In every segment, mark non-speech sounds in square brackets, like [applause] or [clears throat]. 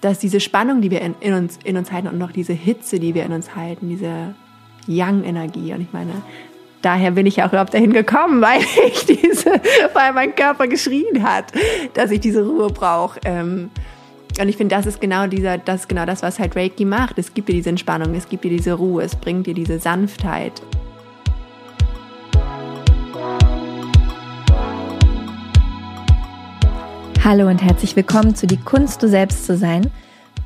dass diese Spannung, die wir in, in, uns, in uns halten und noch diese Hitze, die wir in uns halten, diese Yang-Energie. Und ich meine, daher bin ich auch überhaupt dahin gekommen, [laughs] weil ich diese, weil mein Körper geschrien hat, dass ich diese Ruhe brauche. Ähm, und ich finde, das ist genau dieser, das ist genau das, was halt Reiki macht. Es gibt dir diese Entspannung, es gibt dir diese Ruhe, es bringt dir diese Sanftheit. Hallo und herzlich willkommen zu Die Kunst, du selbst zu sein.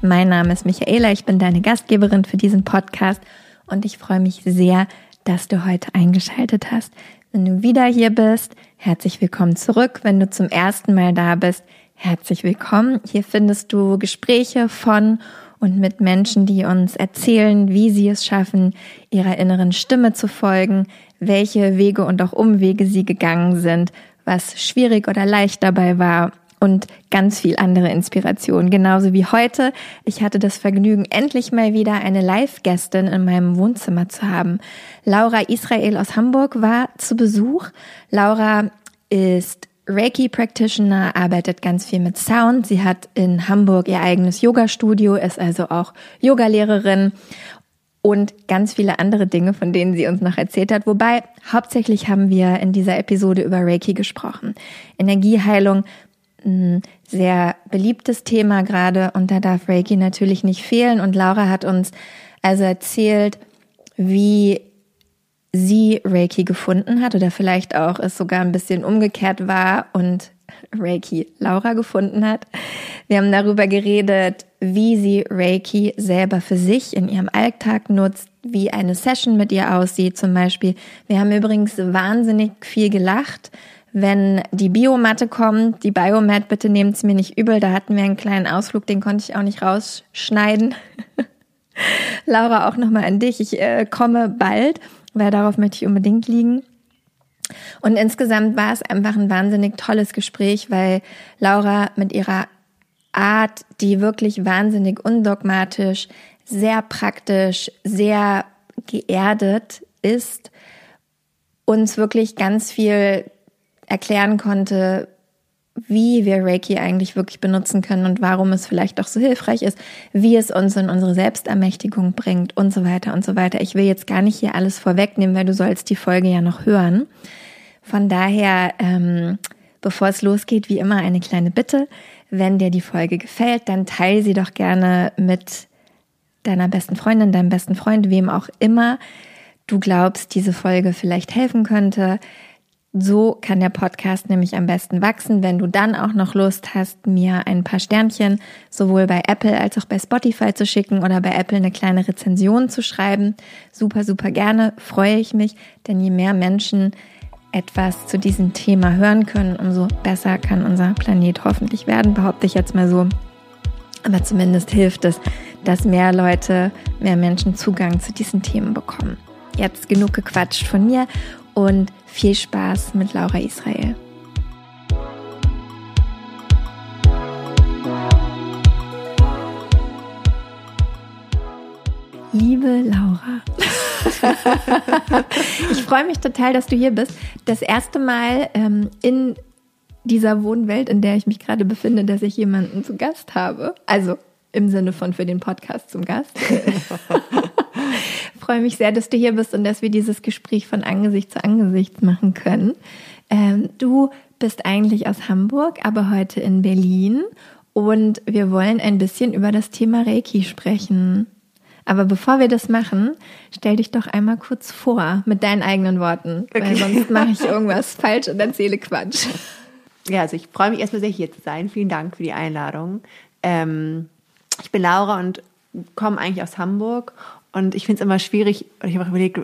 Mein Name ist Michaela, ich bin deine Gastgeberin für diesen Podcast und ich freue mich sehr, dass du heute eingeschaltet hast. Wenn du wieder hier bist, herzlich willkommen zurück. Wenn du zum ersten Mal da bist, herzlich willkommen. Hier findest du Gespräche von und mit Menschen, die uns erzählen, wie sie es schaffen, ihrer inneren Stimme zu folgen, welche Wege und auch Umwege sie gegangen sind, was schwierig oder leicht dabei war und ganz viel andere Inspiration. Genauso wie heute. Ich hatte das Vergnügen, endlich mal wieder eine Live-Gästin in meinem Wohnzimmer zu haben. Laura Israel aus Hamburg war zu Besuch. Laura ist Reiki Practitioner, arbeitet ganz viel mit Sound. Sie hat in Hamburg ihr eigenes Yoga-Studio, ist also auch Yogalehrerin und ganz viele andere Dinge, von denen sie uns noch erzählt hat. Wobei hauptsächlich haben wir in dieser Episode über Reiki gesprochen. Energieheilung sehr beliebtes Thema gerade und da darf Reiki natürlich nicht fehlen. Und Laura hat uns also erzählt, wie sie Reiki gefunden hat oder vielleicht auch es sogar ein bisschen umgekehrt war und Reiki Laura gefunden hat. Wir haben darüber geredet, wie sie Reiki selber für sich in ihrem Alltag nutzt, wie eine Session mit ihr aussieht zum Beispiel. Wir haben übrigens wahnsinnig viel gelacht wenn die Biomatte kommt, die Biomat, bitte nehmt es mir nicht übel, da hatten wir einen kleinen Ausflug, den konnte ich auch nicht rausschneiden. [laughs] Laura, auch nochmal an dich. Ich äh, komme bald, weil darauf möchte ich unbedingt liegen. Und insgesamt war es einfach ein wahnsinnig tolles Gespräch, weil Laura mit ihrer Art, die wirklich wahnsinnig undogmatisch, sehr praktisch, sehr geerdet ist, uns wirklich ganz viel erklären konnte, wie wir Reiki eigentlich wirklich benutzen können und warum es vielleicht auch so hilfreich ist, wie es uns in unsere Selbstermächtigung bringt und so weiter und so weiter. Ich will jetzt gar nicht hier alles vorwegnehmen, weil du sollst die Folge ja noch hören. Von daher, ähm, bevor es losgeht, wie immer eine kleine Bitte. Wenn dir die Folge gefällt, dann teile sie doch gerne mit deiner besten Freundin, deinem besten Freund, wem auch immer du glaubst, diese Folge vielleicht helfen könnte. So kann der Podcast nämlich am besten wachsen, wenn du dann auch noch Lust hast, mir ein paar Sternchen sowohl bei Apple als auch bei Spotify zu schicken oder bei Apple eine kleine Rezension zu schreiben. Super, super gerne, freue ich mich, denn je mehr Menschen etwas zu diesem Thema hören können, umso besser kann unser Planet hoffentlich werden, behaupte ich jetzt mal so. Aber zumindest hilft es, dass mehr Leute, mehr Menschen Zugang zu diesen Themen bekommen. Jetzt genug gequatscht von mir und viel Spaß mit Laura Israel. Liebe Laura, [laughs] ich freue mich total, dass du hier bist. Das erste Mal ähm, in dieser Wohnwelt, in der ich mich gerade befinde, dass ich jemanden zu Gast habe. Also im Sinne von für den Podcast zum Gast. [laughs] freue mich sehr, dass du hier bist und dass wir dieses Gespräch von Angesicht zu Angesicht machen können. Ähm, du bist eigentlich aus Hamburg, aber heute in Berlin und wir wollen ein bisschen über das Thema Reiki sprechen. Aber bevor wir das machen, stell dich doch einmal kurz vor mit deinen eigenen Worten, okay. weil sonst mache ich [laughs] irgendwas falsch und erzähle Quatsch. Ja, also ich freue mich erstmal sehr hier zu sein. Vielen Dank für die Einladung. Ähm, ich bin Laura und komme eigentlich aus Hamburg und ich finde es immer schwierig, und ich habe auch überlegt,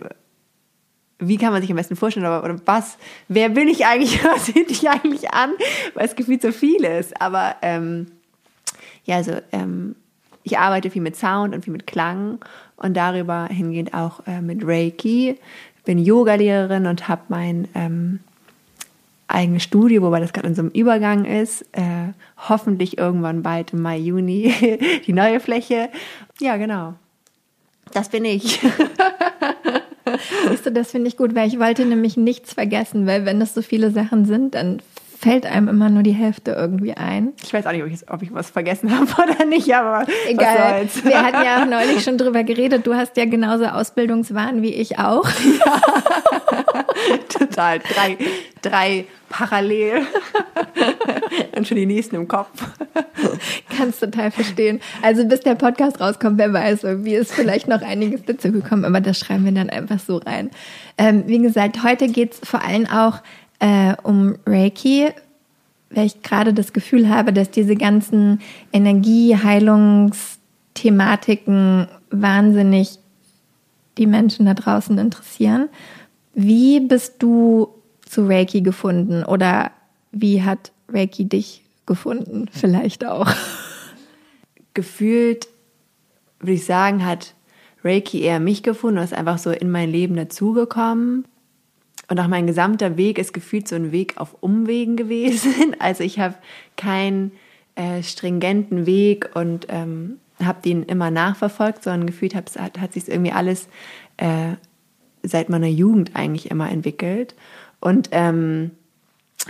wie kann man sich am besten vorstellen, oder, oder was, wer bin ich eigentlich, [laughs] was biete ich eigentlich an, weil es gefühlt so viel ist. Aber ähm, ja, also ähm, ich arbeite viel mit Sound und viel mit Klang und darüber hingehend auch äh, mit Reiki. Bin Yoga-Lehrerin und habe mein ähm, eigenes Studio, wobei das gerade in so einem Übergang ist. Äh, hoffentlich irgendwann bald im Mai, Juni [laughs] die neue Fläche. Ja, genau. Das bin ich. [laughs] Siehst du, das finde ich gut, weil ich wollte nämlich nichts vergessen, weil wenn das so viele Sachen sind, dann fällt einem immer nur die Hälfte irgendwie ein. Ich weiß auch nicht, ob ich, ob ich was vergessen [laughs] habe oder nicht, aber egal. Was soll's. Wir hatten ja auch neulich schon drüber geredet. Du hast ja genauso Ausbildungswahn wie ich auch. Ja. [laughs] Total. Drei, drei parallel. [laughs] Und schon die nächsten im Kopf. [laughs] Kannst total verstehen. Also bis der Podcast rauskommt, wer weiß, wie ist vielleicht noch einiges dazu gekommen, aber das schreiben wir dann einfach so rein. Ähm, wie gesagt, heute geht's vor allem auch äh, um Reiki, weil ich gerade das Gefühl habe, dass diese ganzen Energieheilungsthematiken wahnsinnig die Menschen da draußen interessieren. Wie bist du zu Reiki gefunden oder wie hat Reiki dich gefunden? [laughs] Vielleicht auch. Gefühlt, würde ich sagen, hat Reiki eher mich gefunden und ist einfach so in mein Leben dazugekommen. Und auch mein gesamter Weg ist gefühlt so ein Weg auf Umwegen gewesen. [laughs] Also ich habe keinen äh, stringenten Weg und ähm, habe den immer nachverfolgt, sondern gefühlt hat, hat sich irgendwie alles äh, seit meiner Jugend eigentlich immer entwickelt. Und ähm,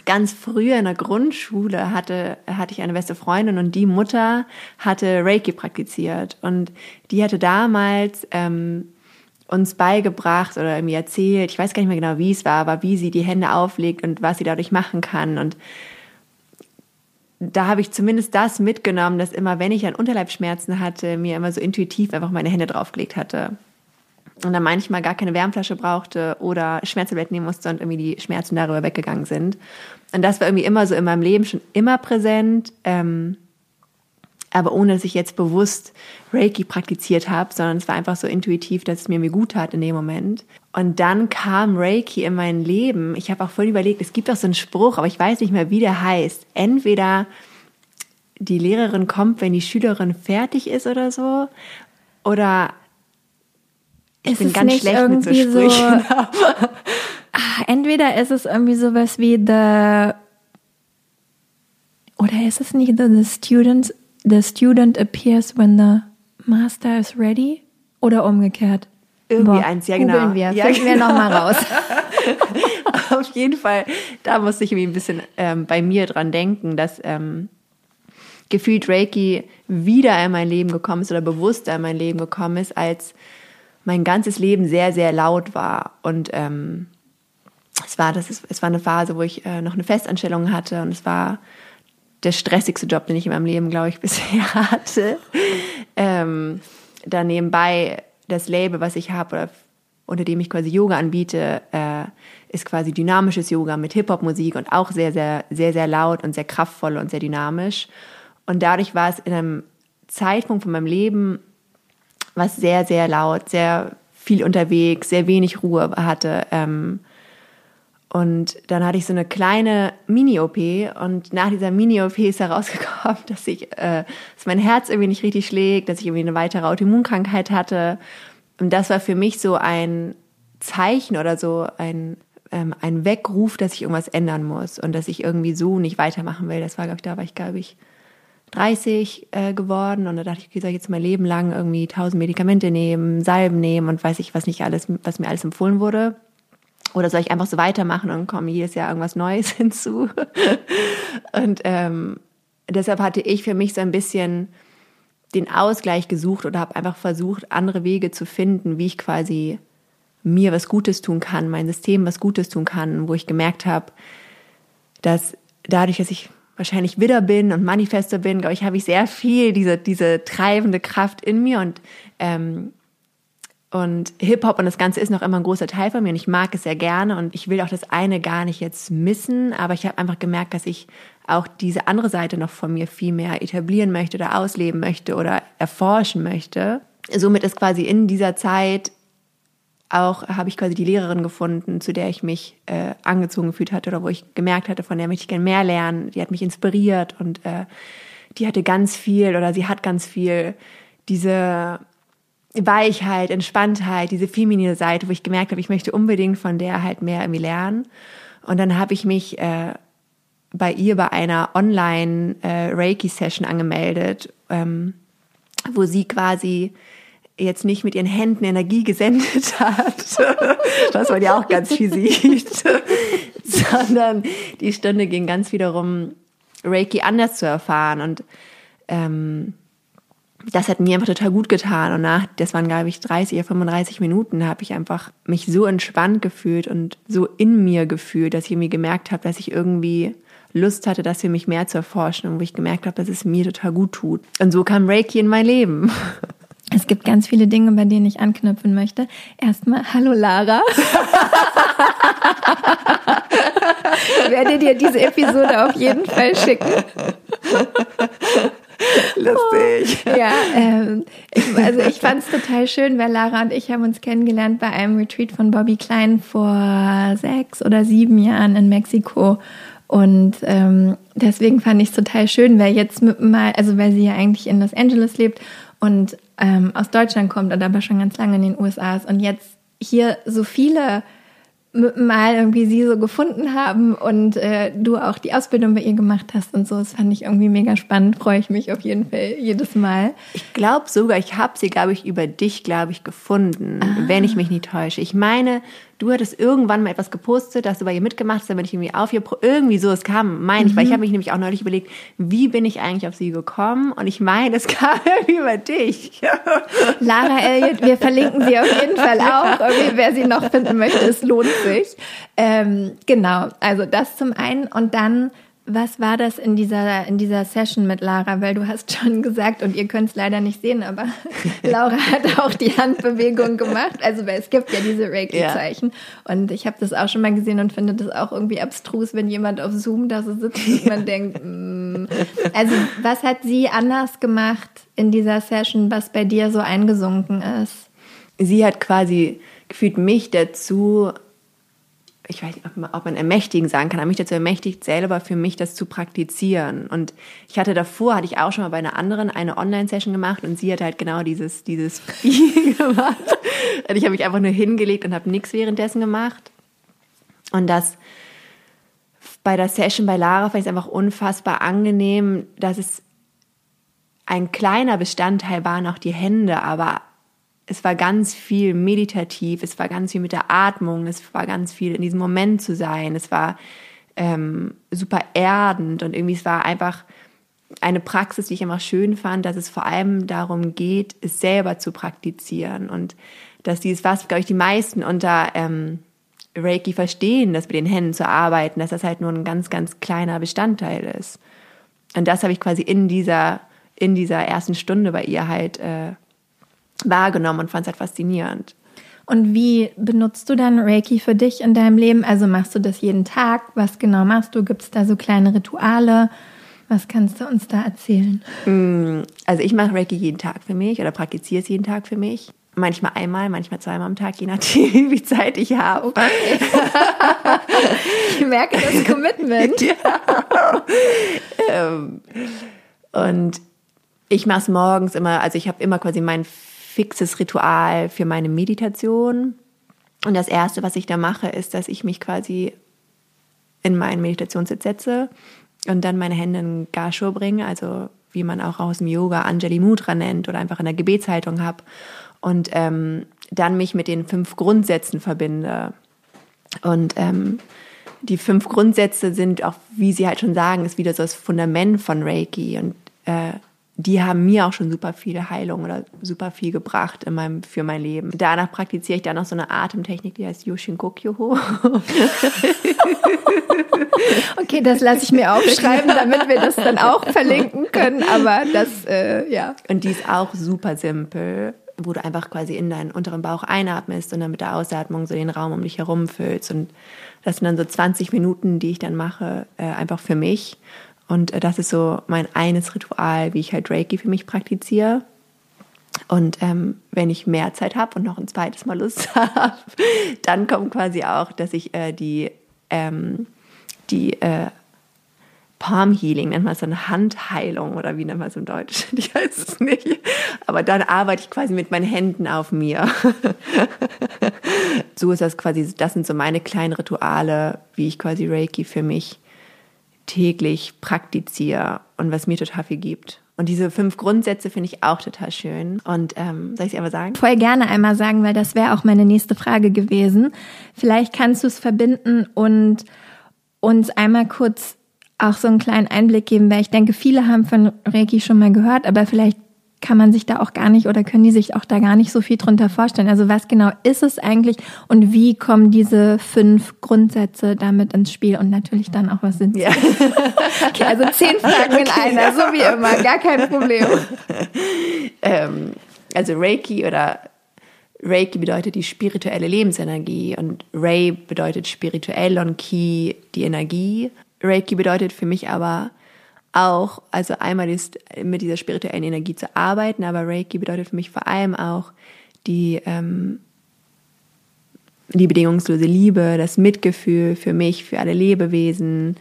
ganz früher in der Grundschule hatte, hatte ich eine beste Freundin und die Mutter hatte Reiki praktiziert. Und die hatte damals ähm, uns beigebracht oder mir erzählt, ich weiß gar nicht mehr genau, wie es war, aber wie sie die Hände auflegt und was sie dadurch machen kann. Und da habe ich zumindest das mitgenommen, dass immer, wenn ich dann Unterleibschmerzen hatte, mir immer so intuitiv einfach meine Hände draufgelegt hatte. Und dann manchmal gar keine Wärmflasche brauchte oder Schmerztablett nehmen musste und irgendwie die Schmerzen darüber weggegangen sind. Und das war irgendwie immer so in meinem Leben schon immer präsent. Ähm, aber ohne dass ich jetzt bewusst Reiki praktiziert habe, sondern es war einfach so intuitiv, dass es mir mir gut tat in dem Moment. Und dann kam Reiki in mein Leben. Ich habe auch voll überlegt, es gibt auch so einen Spruch, aber ich weiß nicht mehr, wie der heißt. Entweder die Lehrerin kommt, wenn die Schülerin fertig ist oder so, oder ich ist bin ganz schlecht mit so Sprüchen. [laughs] So, ah, entweder ist es irgendwie sowas wie the oder ist es nicht the, the students the student appears when the master is ready? Oder umgekehrt? Irgendwie Boah, eins, ja genau. wir, ja, finden genau. wir nochmal raus. [laughs] [laughs] Auf jeden Fall, da musste ich irgendwie ein bisschen ähm, bei mir dran denken, dass ähm, gefühlt Reiki wieder in mein Leben gekommen ist oder bewusster in mein Leben gekommen ist, als mein ganzes Leben sehr, sehr laut war. Und ähm, es, war, das ist, es war eine Phase, wo ich äh, noch eine Festanstellung hatte und es war der stressigste Job, den ich in meinem Leben, glaube ich, [laughs] bisher hatte. Ähm, da nebenbei das Label, was ich habe, oder unter dem ich quasi Yoga anbiete, äh, ist quasi dynamisches Yoga mit Hip-Hop-Musik und auch sehr, sehr, sehr, sehr laut und sehr kraftvoll und sehr dynamisch. Und dadurch war es in einem Zeitpunkt von meinem Leben, was sehr, sehr laut, sehr viel unterwegs, sehr wenig Ruhe hatte. Ähm, und dann hatte ich so eine kleine Mini-OP und nach dieser Mini-OP ist herausgekommen, [laughs] dass ich, äh, dass mein Herz irgendwie nicht richtig schlägt, dass ich irgendwie eine weitere Autoimmunkrankheit hatte. Und das war für mich so ein Zeichen oder so ein, ähm, ein Weckruf, dass ich irgendwas ändern muss und dass ich irgendwie so nicht weitermachen will. Das war, glaube ich, da war ich, glaube ich, 30 äh, geworden und da dachte ich, okay, soll ich jetzt mein Leben lang irgendwie tausend Medikamente nehmen, Salben nehmen und weiß ich, was nicht alles, was mir alles empfohlen wurde. Oder soll ich einfach so weitermachen und komme jedes Jahr irgendwas Neues [laughs] hinzu? und ähm, deshalb hatte ich für mich so ein bisschen den Ausgleich gesucht oder habe einfach versucht, andere Wege zu finden, wie ich quasi mir was Gutes tun kann, mein System was Gutes tun kann, wo ich gemerkt habe, dass dadurch, dass ich wahrscheinlich Widder bin und Manifester bin, glaube ich, habe ich sehr viel diese, diese treibende Kraft in mir und ähm, und Hip-Hop und das Ganze ist noch immer ein großer Teil von mir und ich mag es sehr gerne und ich will auch das eine gar nicht jetzt missen, aber ich habe einfach gemerkt, dass ich auch diese andere Seite noch von mir viel mehr etablieren möchte oder ausleben möchte oder erforschen möchte. Somit ist quasi in dieser Zeit auch habe ich quasi die Lehrerin gefunden, zu der ich mich äh, angezogen gefühlt hatte oder wo ich gemerkt hatte, von der möchte ich gerne mehr lernen. Die hat mich inspiriert und äh, die hatte ganz viel oder sie hat ganz viel diese Weichheit, Entspanntheit, diese feminine Seite, wo ich gemerkt habe, ich möchte unbedingt von der halt mehr irgendwie lernen. Und dann habe ich mich äh, bei ihr bei einer Online äh, angemeldet, ähm, wo sie quasi jetzt nicht mit ihren Händen Energie gesendet [laughs] hat, was man ja auch ganz viel sieht, [laughs] sondern die Stunde ging ganz wiederum Reiki anders zu erfahren und ähm, das hat mir einfach total gut getan. Und nach, das waren, glaube ich, 30 oder 35 Minuten, habe ich einfach mich so entspannt gefühlt und so in mir gefühlt, dass ich mir gemerkt habe, dass ich irgendwie Lust hatte, das für mich mehr zu erforschen und wo ich gemerkt habe, dass es mir total gut tut. Und so kam Reiki in mein Leben. [laughs] Es gibt ganz viele Dinge, bei denen ich anknüpfen möchte. Erstmal, hallo Lara. ich [laughs] werde dir diese Episode auf jeden Fall schicken. Lustig. Ja, ähm, ich, also ich fand es total schön, weil Lara und ich haben uns kennengelernt bei einem Retreat von Bobby Klein vor sechs oder sieben Jahren in Mexiko. Und ähm, deswegen fand ich es total schön, weil jetzt mal, also weil sie ja eigentlich in Los Angeles lebt und ähm, aus Deutschland kommt und aber schon ganz lange in den USA ist und jetzt hier so viele mal irgendwie sie so gefunden haben und äh, du auch die Ausbildung bei ihr gemacht hast und so. Das fand ich irgendwie mega spannend. Freue ich mich auf jeden Fall jedes Mal. Ich glaube sogar, ich habe sie, glaube ich, über dich, glaube ich, gefunden, ah. wenn ich mich nicht täusche. Ich meine, du hattest irgendwann mal etwas gepostet, dass du bei ihr mitgemacht hast, dann bin ich irgendwie auf ihr, irgendwie so, es kam, meine ich, weil ich mhm. habe mich nämlich auch neulich überlegt, wie bin ich eigentlich auf sie gekommen? Und ich meine, es [laughs] kam irgendwie über dich. Lara Elliott, wir verlinken sie auf jeden Fall auch. Irgendwie, [laughs] wer sie noch finden möchte, es lohnt sich. Ähm, genau, also das zum einen und dann was war das in dieser, in dieser Session mit Lara? Weil du hast schon [laughs] gesagt, und ihr könnt es leider nicht sehen, aber [laughs] Laura hat auch die Handbewegung gemacht. Also weil es gibt ja diese Reiki-Zeichen. Ja. Und ich habe das auch schon mal gesehen und finde das auch irgendwie abstrus, wenn jemand auf Zoom da so sitzt und man [laughs] denkt, mm. also was hat sie anders gemacht in dieser Session, was bei dir so eingesunken ist? Sie hat quasi gefühlt mich dazu ich weiß nicht, ob man ermächtigen sagen kann, aber mich dazu ermächtigt, selber für mich das zu praktizieren. Und ich hatte davor, hatte ich auch schon mal bei einer anderen eine Online-Session gemacht und sie hat halt genau dieses, dieses [laughs] Vieh gemacht. Und ich habe mich einfach nur hingelegt und habe nichts währenddessen gemacht. Und das bei der Session bei Lara fand ich es einfach unfassbar angenehm, dass es ein kleiner Bestandteil waren auch die Hände, aber es war ganz viel meditativ, es war ganz viel mit der Atmung, es war ganz viel in diesem Moment zu sein, es war ähm, super erdend und irgendwie es war einfach eine Praxis, die ich immer schön fand, dass es vor allem darum geht, es selber zu praktizieren und dass dieses, was, glaube ich, die meisten unter ähm, Reiki verstehen, das mit den Händen zu arbeiten, dass das halt nur ein ganz, ganz kleiner Bestandteil ist. Und das habe ich quasi in dieser, in dieser ersten Stunde bei ihr halt äh, wahrgenommen und fand es halt faszinierend. Und wie benutzt du dann Reiki für dich in deinem Leben? Also machst du das jeden Tag? Was genau machst du? Gibt es da so kleine Rituale? Was kannst du uns da erzählen? Mm, also ich mache Reiki jeden Tag für mich oder praktiziere es jeden Tag für mich. Manchmal einmal, manchmal zweimal am Tag, je nachdem, [laughs] wie Zeit ich habe. Okay. [laughs] ich merke das Commitment. [laughs] ja. Ähm, und ich mache es morgens immer, also ich habe immer quasi mein fixes Ritual für meine Meditation. Und das Erste, was ich da mache, ist, dass ich mich quasi in meinen Meditationssitz setze und dann meine Hände in Gasho bringe, also wie man auch aus dem Yoga Anjali Mudra nennt oder einfach in der Gebetshaltung habe. Und ähm, dann mich mit den fünf Grundsätzen verbinde. Und ähm, die fünf Grundsätze sind auch, wie Sie halt schon sagen, ist wieder so das Fundament von Reiki. Und äh, die haben mir auch schon super viel Heilung oder super viel gebracht in meinem, für mein Leben. Danach praktiziere ich dann noch so eine Atemtechnik, die heißt Yoshin Kokyoho. [laughs] okay, das lasse ich mir aufschreiben, damit wir das dann auch verlinken können. Aber das, äh, ja. Und die ist auch super simpel, wo du einfach quasi in deinen unteren Bauch einatmest und dann mit der Ausatmung so den Raum um dich herum füllst. Und das sind dann so 20 Minuten, die ich dann mache, äh, einfach für mich. Und äh, das ist so mein eines Ritual, wie ich halt Reiki für mich praktiziere. Und ähm, wenn ich mehr Zeit habe und noch ein zweites Mal Lust [laughs] habe, dann kommt quasi auch, dass ich äh, die, ähm, die äh, Palm Healing, nennt man es eine Handheilung oder wie nennt man es im Deutschen? [laughs] Ich weiß es nicht. Aber dann arbeite ich quasi mit meinen Händen auf mir. [laughs] so ist das quasi, das sind so meine kleinen Rituale, wie ich quasi Reiki für mich täglich praktiziere und was mir total viel gibt. Und diese fünf Grundsätze finde ich auch total schön. Und ähm, soll ich sie aber sagen? Voll gerne einmal sagen, weil das wäre auch meine nächste Frage gewesen. Vielleicht kannst du es verbinden und uns einmal kurz auch so einen kleinen Einblick geben, weil ich denke, viele haben von Reiki schon mal gehört, aber vielleicht kann man sich da auch gar nicht oder können die sich auch da gar nicht so viel drunter vorstellen. Also was genau ist es eigentlich und wie kommen diese fünf Grundsätze damit ins Spiel und natürlich dann auch, was sind sie? Ja. [laughs] okay, also zehn Fragen in einer, so wie immer, gar kein Problem. [laughs] Ähm, also Reiki oder Reiki bedeutet die spirituelle Lebensenergie und Ray bedeutet spirituell und Ki die Energie. Reiki bedeutet für mich aber auch, also einmal ist mit dieser spirituellen Energie zu arbeiten, aber Reiki bedeutet für mich vor allem auch die, ähm, die bedingungslose Liebe, das Mitgefühl für mich, für alle Lebewesen,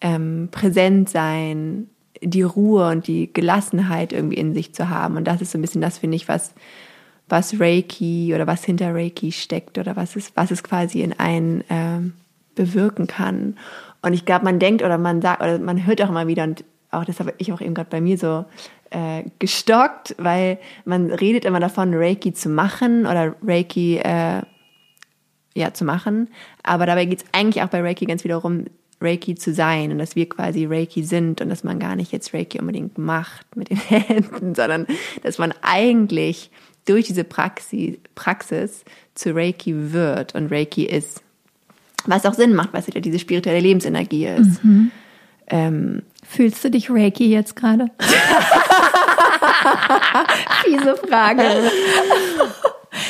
ähm, präsent sein, die Ruhe und die Gelassenheit irgendwie in sich zu haben. Und das ist so ein bisschen das, finde ich, was, was Reiki oder was hinter Reiki steckt oder was es, was es quasi in einen ähm, bewirken kann. Und ich glaube, man denkt oder man sagt oder man hört auch immer wieder und auch das habe ich auch eben gerade bei mir so äh, gestockt, weil man redet immer davon, Reiki zu machen oder Reiki äh, ja zu machen, aber dabei geht es eigentlich auch bei Reiki ganz wiederum Reiki zu sein und dass wir quasi Reiki sind und dass man gar nicht jetzt Reiki unbedingt macht mit den [laughs] Händen, sondern dass man eigentlich durch diese Praxis, Praxis zu Reiki wird und Reiki ist. Was auch Sinn macht, weil es ja diese spirituelle Lebensenergie ist. Mhm. Ähm, Fühlst du dich Reiki jetzt gerade? [laughs] Fiese Frage.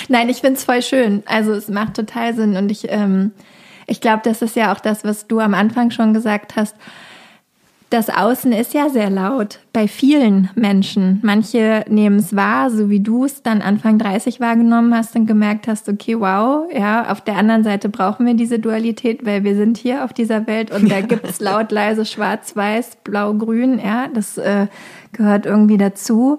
Nein, ich finde es voll schön. Also es macht total Sinn und ich, ähm, ich glaube, das ist ja auch das, was du am Anfang schon gesagt hast das Außen ist ja sehr laut bei vielen Menschen. Manche nehmen es wahr, so wie du es dann Anfang 30 wahrgenommen hast und gemerkt hast, okay, wow, ja, auf der anderen Seite brauchen wir diese Dualität, weil wir sind hier auf dieser Welt und da gibt es laut, leise, schwarz, weiß, blau, grün, ja, das äh, gehört irgendwie dazu.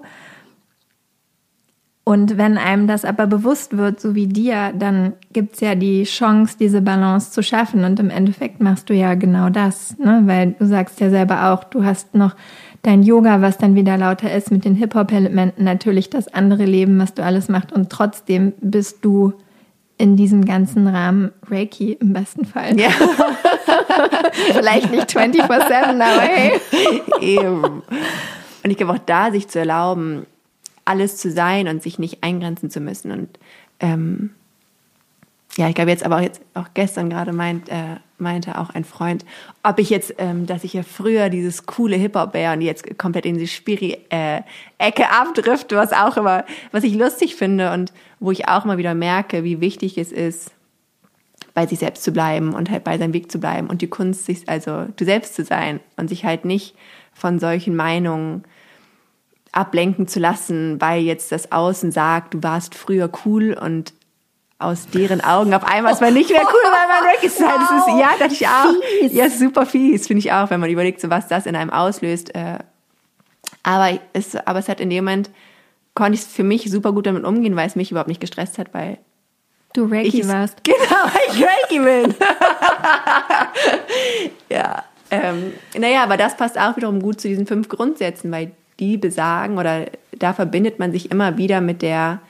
Und wenn einem das aber bewusst wird, so wie dir, dann gibt's ja die Chance, diese Balance zu schaffen. Und im Endeffekt machst du ja genau das, ne? weil du sagst ja selber auch, du hast noch dein Yoga, was dann wieder lauter ist, mit den Hip-Hop-Elementen, natürlich das andere Leben, was du alles machst. Und trotzdem bist du in diesem ganzen Rahmen Reiki im besten Fall. Ja. [laughs] Vielleicht nicht 24-7, aber hey. [laughs] Eben. Und ich glaube auch da, sich zu erlauben, alles zu sein und sich nicht eingrenzen zu müssen. Und ähm, ja, ich glaube jetzt aber auch jetzt auch gestern gerade meint, äh, meinte auch ein Freund, ob ich jetzt, ähm, dass ich ja früher dieses coole Hip-Hop wäre und jetzt komplett in die Spiri-Ecke äh, abdrift, was auch immer, was ich lustig finde und wo ich auch mal wieder merke, wie wichtig es ist, bei sich selbst zu bleiben und halt bei seinem Weg zu bleiben und die Kunst, sich also du selbst zu sein und sich halt nicht von solchen Meinungen ablenken zu lassen, weil jetzt das Außen sagt, du warst früher cool und aus deren Augen auf einmal ist man nicht mehr cool, weil man weg ist. Wow. Das ist ja, dachte ich auch. Fies. Ja, super fies, finde ich auch, wenn man überlegt, so was das in einem auslöst. Äh. Aber es, aber es hat in dem Moment, konnte ich für mich super gut damit umgehen, weil es mich überhaupt nicht gestresst hat, weil du Reiki ich, warst. [laughs] Genau, weil ich Reiki bin. [laughs] ja. Ähm, naja, aber das passt auch wiederum gut zu diesen fünf Grundsätzen, weil die besagen oder da verbindet man sich immer wieder mit der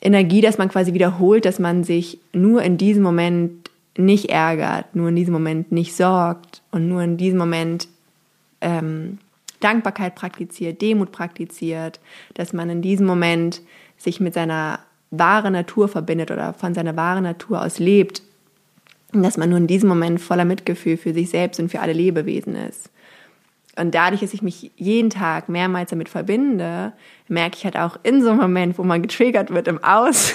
Energie, dass man quasi wiederholt, dass man sich nur in diesem Moment nicht ärgert, nur in diesem Moment nicht sorgt und nur in diesem Moment ähm, Dankbarkeit praktiziert, Demut praktiziert, dass man in diesem Moment sich mit seiner wahren Natur verbindet oder von seiner wahren Natur aus lebt und dass man nur in diesem Moment voller Mitgefühl für sich selbst und für alle Lebewesen ist. Und dadurch, dass ich mich jeden Tag mehrmals damit verbinde, merke ich halt auch in so einem Moment, wo man getriggert wird im Aus,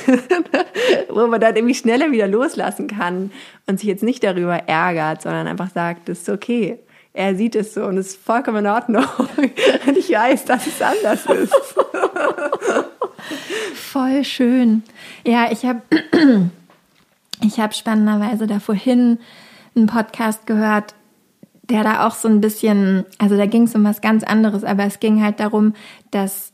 [laughs] wo man dann irgendwie schneller wieder loslassen kann und sich jetzt nicht darüber ärgert, sondern einfach sagt, das ist okay. Er sieht es so und es ist vollkommen in Ordnung. [laughs] Und ich weiß, dass es anders ist. [laughs] Voll schön. Ja, ich habe [clears throat] ich hab spannenderweise da vorhin einen Podcast gehört, der da auch so ein bisschen, also da ging es um was ganz anderes, aber es ging halt darum, dass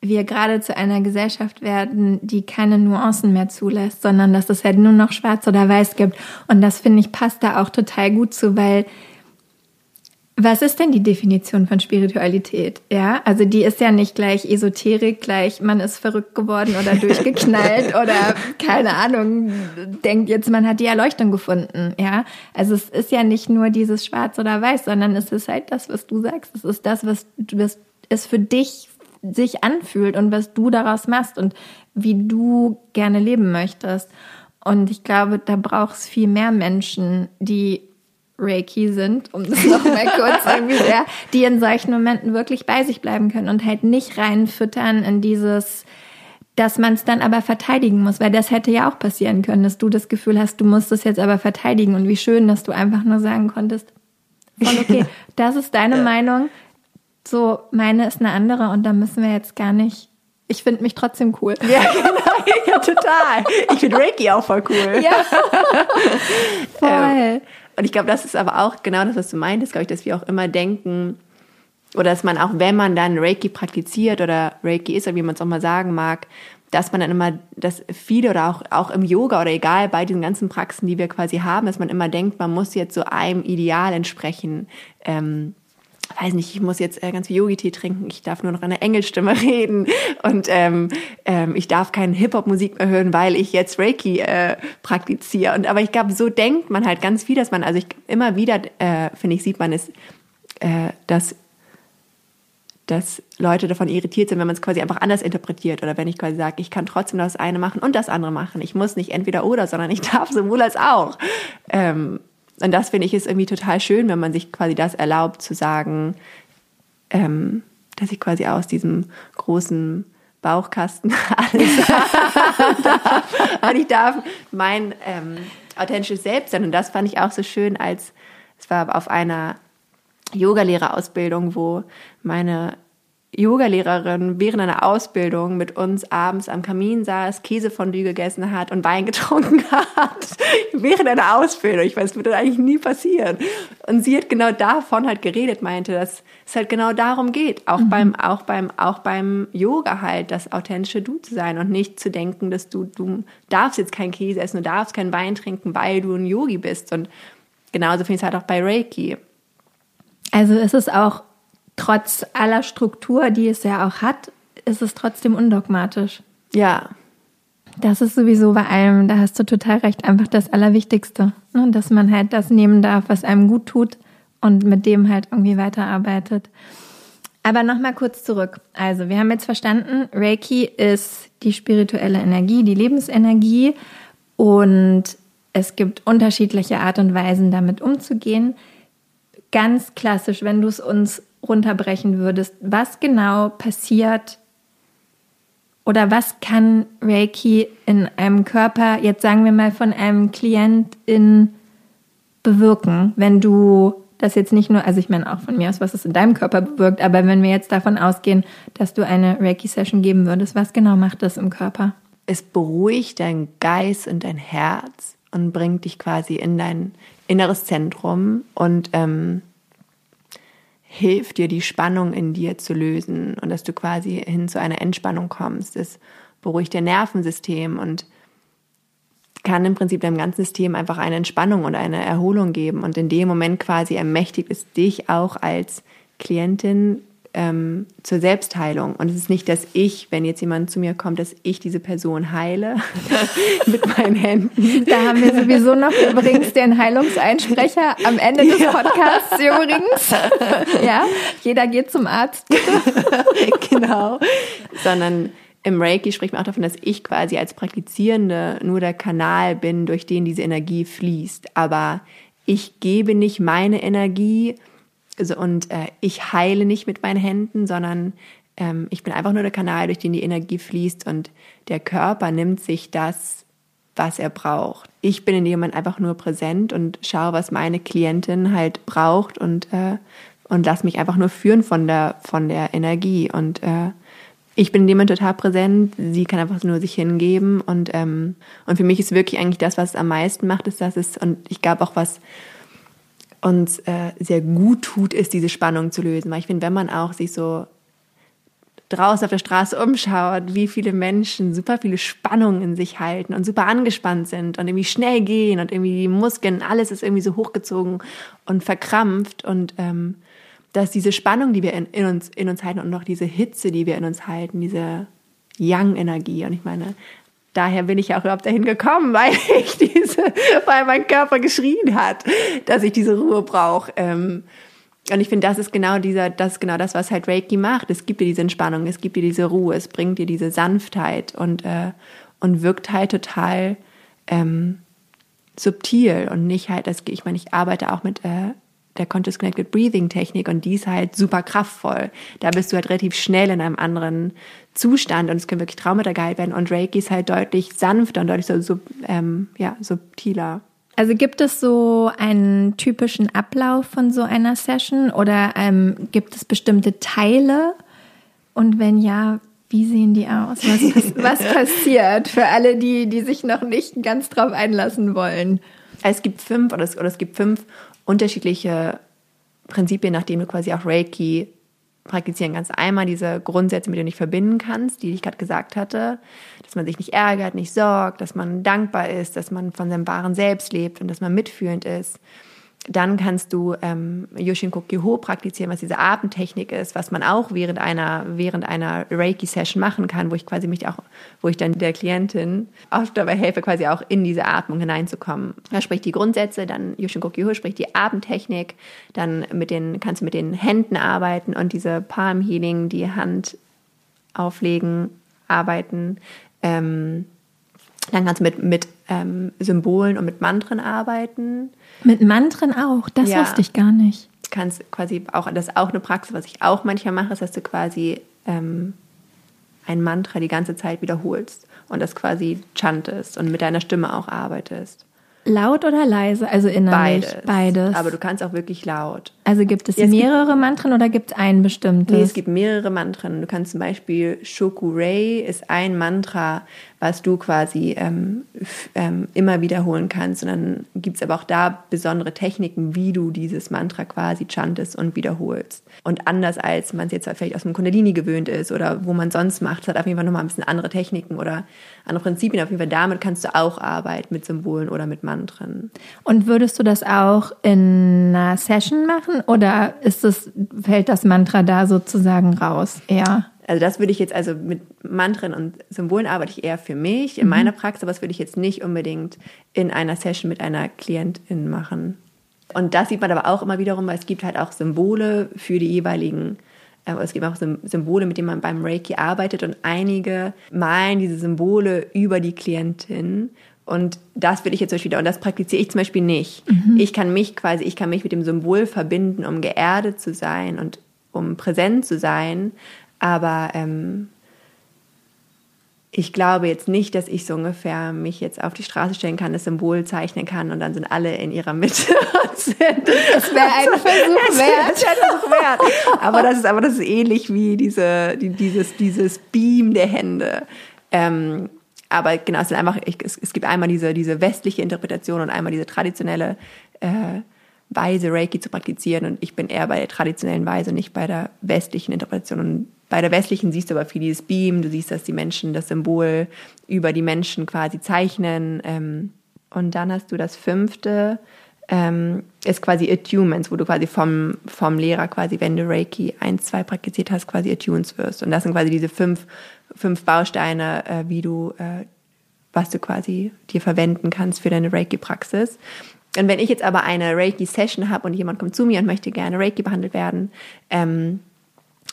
wir gerade zu einer Gesellschaft werden, die keine Nuancen mehr zulässt, sondern dass es halt nur noch schwarz oder weiß gibt. Und das finde ich passt da auch total gut zu, weil Was ist denn die Definition von Spiritualität? Ja, also die ist ja nicht gleich Esoterik, gleich man ist verrückt geworden oder [laughs] durchgeknallt oder keine Ahnung, denkt jetzt, man hat die Erleuchtung gefunden. Ja, also es ist ja nicht nur dieses Schwarz oder Weiß, sondern es ist halt das, was du sagst. Es ist das, was, was es für dich sich anfühlt und was du daraus machst und wie du gerne leben möchtest. Und ich glaube, da braucht es viel mehr Menschen, die Reiki sind, um das nochmal [laughs] kurz irgendwie sehr, die in solchen Momenten wirklich bei sich bleiben können und halt nicht reinfüttern in dieses, dass man es dann aber verteidigen muss, weil das hätte ja auch passieren können, dass du das Gefühl hast, du musst es jetzt aber verteidigen und wie schön, dass du einfach nur sagen konntest, voll okay, [laughs] das ist deine ja. Meinung, so meine ist eine andere und da müssen wir jetzt gar nicht ich finde mich trotzdem cool. Ja, [laughs] genau. Ja, total. Ich finde Reiki auch voll cool. Ja. Voll. Ähm, und ich glaube, das ist aber auch genau das, was du meintest, glaube ich, dass wir auch immer denken, oder dass man auch, wenn man dann Reiki praktiziert oder Reiki ist, oder wie man es auch mal sagen mag, dass man dann immer, dass viele oder auch, auch im Yoga oder egal bei diesen ganzen Praxen, die wir quasi haben, dass man immer denkt, man muss jetzt so einem Ideal entsprechen. Ähm, weiß nicht, ich muss jetzt äh, ganz viel Yogi-Tee trinken, ich darf nur noch eine Engelstimme [laughs] reden und ähm, ähm, ich darf keine Hip-Hop-Musik mehr hören, weil ich jetzt Reiki äh, praktiziere. Und aber ich glaube, so denkt man halt ganz viel, dass man, also ich immer wieder, äh, finde ich, sieht man es, äh, dass dass Leute davon irritiert sind, wenn man es quasi einfach anders interpretiert oder wenn ich quasi sage, ich kann trotzdem das eine machen und das andere machen. Ich muss nicht entweder oder, sondern ich [laughs] darf sowohl als auch. Ähm, und das finde ich ist irgendwie total schön, wenn man sich quasi das erlaubt zu sagen, ähm, dass ich quasi aus diesem großen Bauchkasten [laughs] alles darf. [laughs] Und ich darf mein ähm, authentisches Selbst sein. Und das fand ich auch so schön, als es war auf einer Yogalehrerausbildung, wo meine Yogalehrerin während einer Ausbildung mit uns abends am Kamin saß, Käsefondue gegessen hat und Wein [laughs] getrunken hat. während einer Ausbildung. Ich weiß, das würde eigentlich nie passieren. Und sie hat genau davon halt geredet, meinte, dass es halt genau darum geht. Auch mhm. beim, auch beim, auch beim Yoga halt, das authentische Du zu sein und nicht zu denken, dass du, du darfst jetzt keinen Käse essen, du darfst keinen Wein trinken, weil du ein Yogi bist. Und genauso finde ich es halt auch bei Reiki. Also ist es auch trotz aller Struktur, die es ja auch hat, ist es trotzdem undogmatisch. Ja. Das ist sowieso bei allem, da hast du total recht, einfach das Allerwichtigste. Ne? Dass man halt das nehmen darf, was einem gut tut und mit dem halt irgendwie weiterarbeitet. Aber nochmal kurz zurück. Also, wir haben jetzt verstanden, Reiki ist die spirituelle Energie, die Lebensenergie und es gibt unterschiedliche Art und Weisen, damit umzugehen. Ganz klassisch, wenn du es uns runterbrechen würdest, was genau passiert oder was kann Reiki in einem Körper, jetzt sagen wir mal von einem Klient in bewirken, wenn du das jetzt nicht nur, also ich meine auch von mir aus, was es in deinem Körper bewirkt, aber wenn wir jetzt davon ausgehen, dass du eine Reiki-Session geben würdest, was genau macht das im Körper? Es beruhigt dein Geist und dein Herz und bringt dich quasi in dein inneres Zentrum und ähm, hilft dir, die Spannung in dir zu lösen und dass du quasi hin zu einer Entspannung kommst. Es beruhigt dein Nervensystem und kann im Prinzip deinem ganzen System einfach eine Entspannung und eine Erholung geben. Und in dem Moment quasi ermächtigt es dich auch als Klientin ähm, zur Selbstheilung. Und es ist nicht, dass ich, wenn jetzt jemand zu mir kommt, dass ich diese Person heile [laughs] mit meinen Händen. Da haben wir sowieso noch übrigens den Heilungseinsprecher am Ende des Podcasts übrigens. ja, jeder geht zum Arzt. [laughs] genau. Sondern im Reiki spricht man auch davon, dass ich quasi als Praktizierende nur der Kanal bin, durch den diese Energie fließt. Aber ich gebe nicht meine Energie also, und äh, ich heile nicht mit meinen Händen, sondern ähm, ich bin einfach nur der Kanal, durch den die Energie fließt und der Körper nimmt sich das, was er braucht. Ich bin in dem Moment einfach nur präsent und schaue, was meine Klientin halt braucht und, äh, und lass mich einfach nur führen von der, von der Energie. Und äh, ich bin in dem Moment total präsent, sie kann einfach nur sich hingeben und, ähm, und für mich ist wirklich eigentlich das, was es am meisten macht, ist, dass es, und ich glaube auch, was uns äh, sehr gut tut, ist diese Spannung zu lösen. Weil ich finde, wenn man auch sich so draußen auf der Straße umschaut, wie viele Menschen super viele Spannungen in sich halten und super angespannt sind und irgendwie schnell gehen und irgendwie die Muskeln, alles ist irgendwie so hochgezogen und verkrampft und ähm, dass diese Spannung, die wir in, in, uns, in uns halten und noch diese Hitze, die wir in uns halten, diese Yang-Energie. Und ich meine, daher bin ich auch überhaupt dahin gekommen, [laughs] weil ich diese, weil mein Körper geschrien hat, dass ich diese Ruhe brauche. Ähm, und ich finde, das ist genau dieser, das ist genau das, was halt Reiki macht. Es gibt dir diese Entspannung, es gibt dir diese Ruhe, es bringt dir diese Sanftheit und, äh, und wirkt halt total ähm, subtil und nicht halt, das, ich meine, ich arbeite auch mit äh, der Conscious Connected Breathing Technik und die ist halt super kraftvoll. Da bist du halt relativ schnell in einem anderen Zustand und es können wirklich Traumata geheilt werden und Reiki ist halt deutlich sanfter und deutlich so, so ähm, ja, subtiler. Also gibt es so einen typischen Ablauf von so einer Session oder ähm, gibt es bestimmte Teile? Und wenn ja, wie sehen die aus? Was, was [laughs] passiert für alle, die, die sich noch nicht ganz drauf einlassen wollen? Es gibt fünf oder es, oder es gibt fünf unterschiedliche Prinzipien, nachdem du quasi auch Reiki praktizieren kannst. Einmal diese Grundsätze, mit denen du dich verbinden kannst, die ich gerade gesagt hatte, dass man sich nicht ärgert, nicht sorgt, dass man dankbar ist, dass man von seinem wahren Selbst lebt und dass man mitfühlend ist. Dann kannst du ähm, Yoshin Kokyo praktizieren, was diese Atemtechnik ist, was man auch während einer, während einer Reiki-Session machen kann, wo ich quasi mich auch, wo ich dann der Klientin oft dabei helfe, quasi auch in diese Atmung hineinzukommen. Da spricht die Grundsätze, dann Yoshin Kokyo spricht die Atemtechnik, dann mit den, kannst du mit den Händen arbeiten und diese Palm Healing, die Hand auflegen, arbeiten. Ähm, dann kannst du mit, mit ähm, Symbolen und mit Mantren arbeiten. Mit Mantren auch? Das ja. wusste ich gar nicht. Du kannst quasi auch, das ist auch eine Praxis, was ich auch manchmal mache, ist, dass du quasi ähm, ein Mantra die ganze Zeit wiederholst und das quasi chantest und mit deiner Stimme auch arbeitest. Laut oder leise? Also innerlich? Beides. Beides. Aber du kannst auch wirklich laut. Also gibt es, ja, es mehrere gibt, Mantren oder gibt es ein bestimmtes? Nee, es gibt mehrere Mantren. Du kannst zum Beispiel Shokurei ist ein Mantra, was du quasi ähm, ähm, immer wiederholen kannst. Und dann gibt es aber auch da besondere Techniken, wie du dieses Mantra quasi chantest und wiederholst. Und anders als man es jetzt vielleicht aus dem Kundalini gewöhnt ist oder wo man sonst macht, es hat auf jeden Fall nochmal ein bisschen andere Techniken oder andere Prinzipien. Auf jeden Fall damit kannst du auch arbeiten mit Symbolen oder mit Mantren. Und würdest du das auch in einer Session machen oder ist das, fällt das Mantra da sozusagen raus? Eher? Also das würde ich jetzt, also mit Mantren und Symbolen arbeite ich eher für mich in mhm. meiner Praxis, aber das würde ich jetzt nicht unbedingt in einer Session mit einer Klientin machen. Und das sieht man aber auch immer wiederum, weil es gibt halt auch Symbole für die jeweiligen, es gibt auch Symbole, mit denen man beim Reiki arbeitet und einige malen diese Symbole über die Klientin und das will ich jetzt zum Beispiel, und das praktiziere ich zum Beispiel nicht. Mhm. Ich kann mich quasi, ich kann mich mit dem Symbol verbinden, um geerdet zu sein und um präsent zu sein. Aber ähm, ich glaube jetzt nicht, dass ich so ungefähr mich jetzt auf die Straße stellen kann, das Symbol zeichnen kann und dann sind alle in ihrer Mitte. [laughs] das wäre ein [laughs] Versuch wert. Das ein Versuch wert. Aber das ist, aber das ist ähnlich wie diese, die, dieses, dieses Beam der Hände. Ähm, aber genau, es, sind einfach, ich, es, es, gibt einmal diese, diese westliche Interpretation und einmal diese traditionelle äh, Weise, Reiki zu praktizieren. Und ich bin eher bei der traditionellen Weise, nicht bei der westlichen Interpretation. Und bei der westlichen siehst du aber viel dieses Beam, du siehst, dass die Menschen das Symbol über die Menschen quasi zeichnen. Ähm, und dann hast du das fünfte, ähm, ist quasi Attunements, wo du quasi vom, vom Lehrer quasi, wenn du Reiki 1, 2 praktiziert hast, quasi attunes wirst. Und das sind quasi diese fünf, fünf Bausteine, äh, wie du, äh, was du quasi dir verwenden kannst für deine Reiki-Praxis. Und wenn ich jetzt aber eine Reiki-Session habe und jemand kommt zu mir und möchte gerne Reiki behandelt werden, ähm,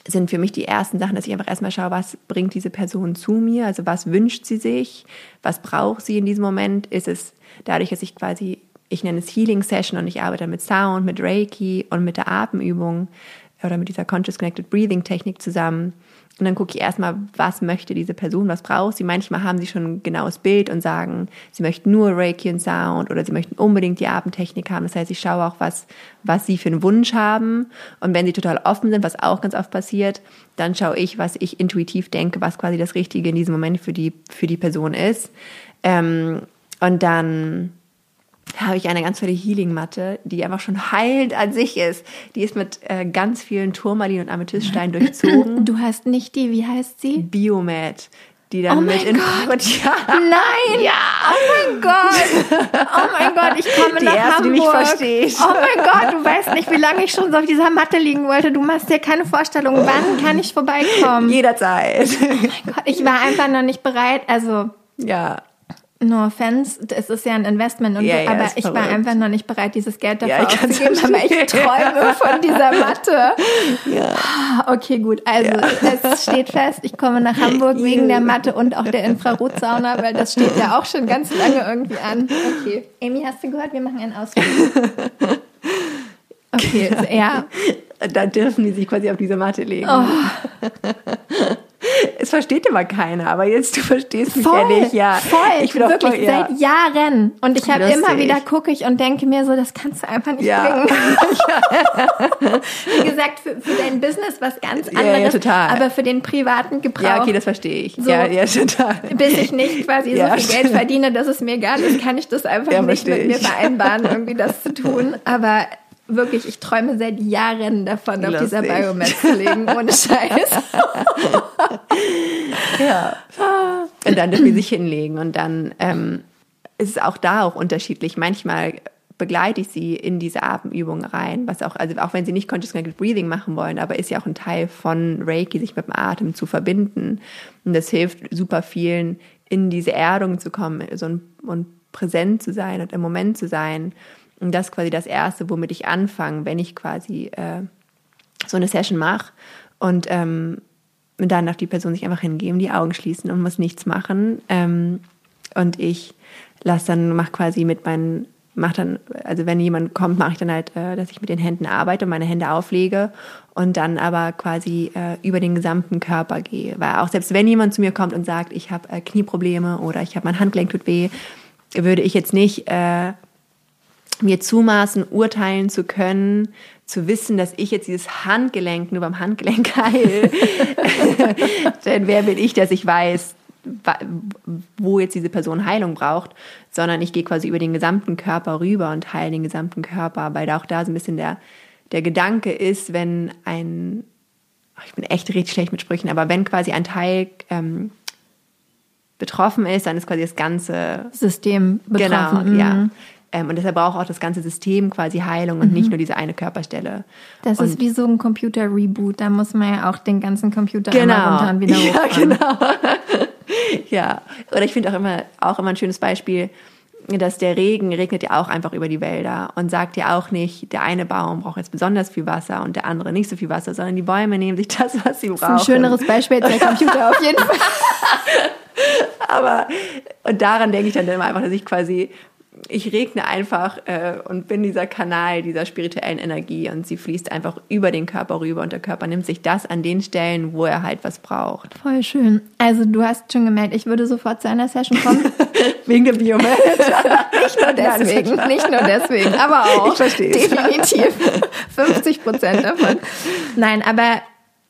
sind für mich die ersten Sachen, dass ich einfach erstmal schaue, was bringt diese Person zu mir, also was wünscht sie sich, was braucht sie in diesem Moment, ist es dadurch, dass ich quasi, ich nenne es Healing Session und ich arbeite mit Sound, mit Reiki und mit der Atemübung oder mit dieser Conscious Connected Breathing Technik zusammen, und dann gucke ich erstmal, was möchte diese Person, was braucht sie. Manchmal haben sie schon ein genaues Bild und sagen, sie möchten nur Reiki und Sound oder sie möchten unbedingt die Atemtechnik haben. Das heißt, ich schaue auch, was, was sie für einen Wunsch haben. Und wenn sie total offen sind, was auch ganz oft passiert, dann schaue ich, was ich intuitiv denke, was quasi das Richtige in diesem Moment für die, für die Person ist. Ähm, und dann habe ich eine ganz tolle Healing-Matte, die einfach schon heilend an sich ist. Die ist mit äh, ganz vielen Turmalin und Amethyststeinen [laughs] durchzogen. Du hast nicht die, wie heißt sie? Biomed, die dann Oh mit mein in Gott. [laughs] Ja. Nein! Ja. Oh mein Gott! Oh mein Gott, ich komme Die nach erste, die Hamburg. mich versteht. Oh mein Gott, du weißt nicht, wie lange ich schon so auf dieser Matte liegen wollte. Du machst dir keine Vorstellung, wann kann ich vorbeikommen? Jederzeit. Gott, ich war einfach noch nicht bereit. Also, ja. No offense, es ist ja ein Investment, und Ja, so, ja, aber ich war verrückt. einfach noch nicht bereit, dieses Geld dafür Ja, auszugeben. Aber ich träume von dieser [laughs] Matte. Ja. Okay, gut. Also es steht fest, ich komme nach Hamburg wegen der Matte und auch der Infrarotsauna, weil das steht ja auch schon ganz lange irgendwie an. Okay. Amy, hast du gehört? Wir machen einen Ausflug. Okay, [laughs] ja. Dann dürfen die sich quasi auf diese Matte legen. Oh. [laughs] Es versteht immer keiner, aber jetzt du verstehst mich Voll, ja nicht. Ja, voll, ich bin wirklich voll, ja. seit Jahren. Und ich habe immer wieder gucke ich und denke mir so, das kannst du einfach nicht Ja. bringen. [laughs] Wie gesagt, für, für dein Business was ganz Ja, ja, anderes, total. aber für den privaten Gebrauch. Ja, okay, das verstehe ich. So. Ja, ja, total. bis ich nicht quasi Ja, so viel Geld verdiene, dass es mir egal ist, kann ich das einfach Ja, nicht mit verstehe mir ich. vereinbaren, irgendwie das zu tun. Aber wirklich, ich träume seit Jahren davon, auf dieser Lustig. Biomed zu legen, ohne Scheiß. [laughs] Ja. Und dann dürfen die sich hinlegen und dann ähm, ist es auch da auch unterschiedlich. Manchmal begleite ich sie in diese Atemübung rein, was auch, also auch wenn sie nicht Conscious Connected Breathing machen wollen, aber ist ja auch ein Teil von Reiki, sich mit dem Atem zu verbinden. Und das hilft super vielen, in diese Erdung zu kommen so ein, und präsent zu sein und im Moment zu sein. Und das ist quasi das Erste, womit ich anfange, wenn ich quasi äh, so eine Session mache und ähm, dann darf die Person sich einfach hingeben, die Augen schließen und muss nichts machen. Ähm, und ich lasse dann, mach quasi mit meinen, mach dann, also wenn jemand kommt, mache ich dann halt, äh, dass ich mit den Händen arbeite und meine Hände auflege und dann aber quasi äh, über den gesamten Körper gehe. Weil auch selbst wenn jemand zu mir kommt und sagt, ich habe äh, Knieprobleme oder ich habe mein Handgelenk tut weh, würde ich jetzt nicht äh, mir zumaßen, urteilen zu können, zu wissen, dass ich jetzt dieses Handgelenk nur beim Handgelenk [laughs] heil. [laughs] Denn wer bin ich, dass ich weiß, wo jetzt diese Person Heilung braucht, sondern ich gehe quasi über den gesamten Körper rüber und heile den gesamten Körper, weil da auch da so ein bisschen der, der Gedanke ist, wenn ein, ich bin echt richtig schlecht mit Sprüchen, aber wenn quasi ein Teil ähm, betroffen ist, dann ist quasi das ganze System betroffen. Genau, ja. Mhm. Ähm, und deshalb braucht auch das ganze System quasi Heilung und nicht nur diese eine Körperstelle. Das und ist wie so ein Computer-Reboot. Da muss man ja auch den ganzen Computer genau. einmal runter und wieder [laughs] ja, hochfahren. genau. [laughs] ja. Oder ich finde auch immer, auch immer ein schönes Beispiel, dass der Regen regnet ja auch einfach über die Wälder und sagt ja auch nicht, der eine Baum braucht jetzt besonders viel Wasser und der andere nicht so viel Wasser, sondern die Bäume nehmen sich das, was sie brauchen. Das ist ein schöneres Beispiel als der Computer auf jeden [laughs] Fall. Aber und daran denke ich dann immer einfach, dass ich quasi ich regne einfach äh, und bin dieser Kanal dieser spirituellen Energie und sie fließt einfach über den Körper rüber und der Körper nimmt sich das an den Stellen, wo er halt was braucht. Voll schön. Also du hast schon gemerkt, ich würde sofort zu einer Session kommen. [laughs] Wegen der Biomed. [laughs] Nicht nur deswegen, nicht nur deswegen, aber auch. Definitiv. 50 Prozent davon. Nein, aber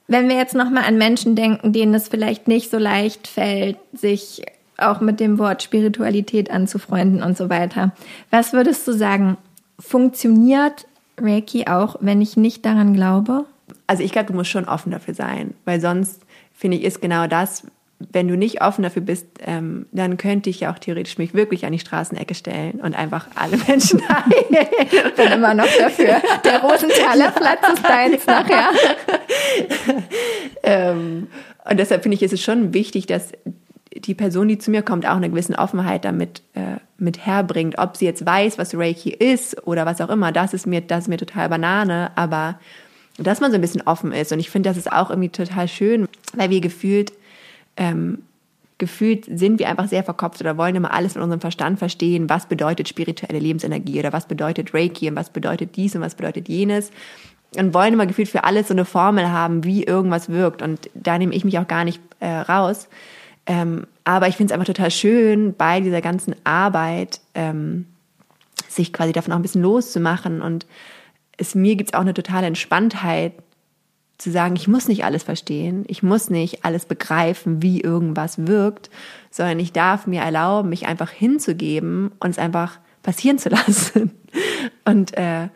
wenn wir jetzt nochmal an Menschen denken, denen es vielleicht nicht so leicht fällt, sich auch mit dem Wort Spiritualität anzufreunden und so weiter. Was würdest du sagen? Funktioniert Reiki auch, wenn ich nicht daran glaube? Also ich glaube, du musst schon offen dafür sein, weil sonst finde ich ist genau das, wenn du nicht offen dafür bist, ähm, dann könnte ich ja auch theoretisch mich wirklich an die Straßenecke stellen und einfach alle Menschen [laughs] heilen. Bin immer noch dafür. Der Rosenthaler Platz ist deins nachher. [laughs] ähm, und deshalb finde ich, ist es schon wichtig, dass die Person, die zu mir kommt, auch eine gewisse Offenheit damit äh, mit herbringt. Ob sie jetzt weiß, was Reiki ist oder was auch immer, das ist mir, das ist mir total Banane, aber dass man so ein bisschen offen ist. Und ich finde, das ist auch irgendwie total schön, weil wir gefühlt, ähm, gefühlt sind wir einfach sehr verkopft oder wollen immer alles mit unserem Verstand verstehen, was bedeutet spirituelle Lebensenergie oder was bedeutet Reiki und was bedeutet dies und was bedeutet jenes und wollen immer gefühlt für alles so eine Formel haben, wie irgendwas wirkt. Und da nehme ich mich auch gar nicht äh, raus. Ähm, aber ich finde es einfach total schön, bei dieser ganzen Arbeit ähm, sich quasi davon auch ein bisschen loszumachen. Und es, mir gibt es auch eine totale Entspanntheit, zu sagen, ich muss nicht alles verstehen, ich muss nicht alles begreifen, wie irgendwas wirkt, sondern ich darf mir erlauben, mich einfach hinzugeben und es einfach passieren zu [laughs] lassen und äh,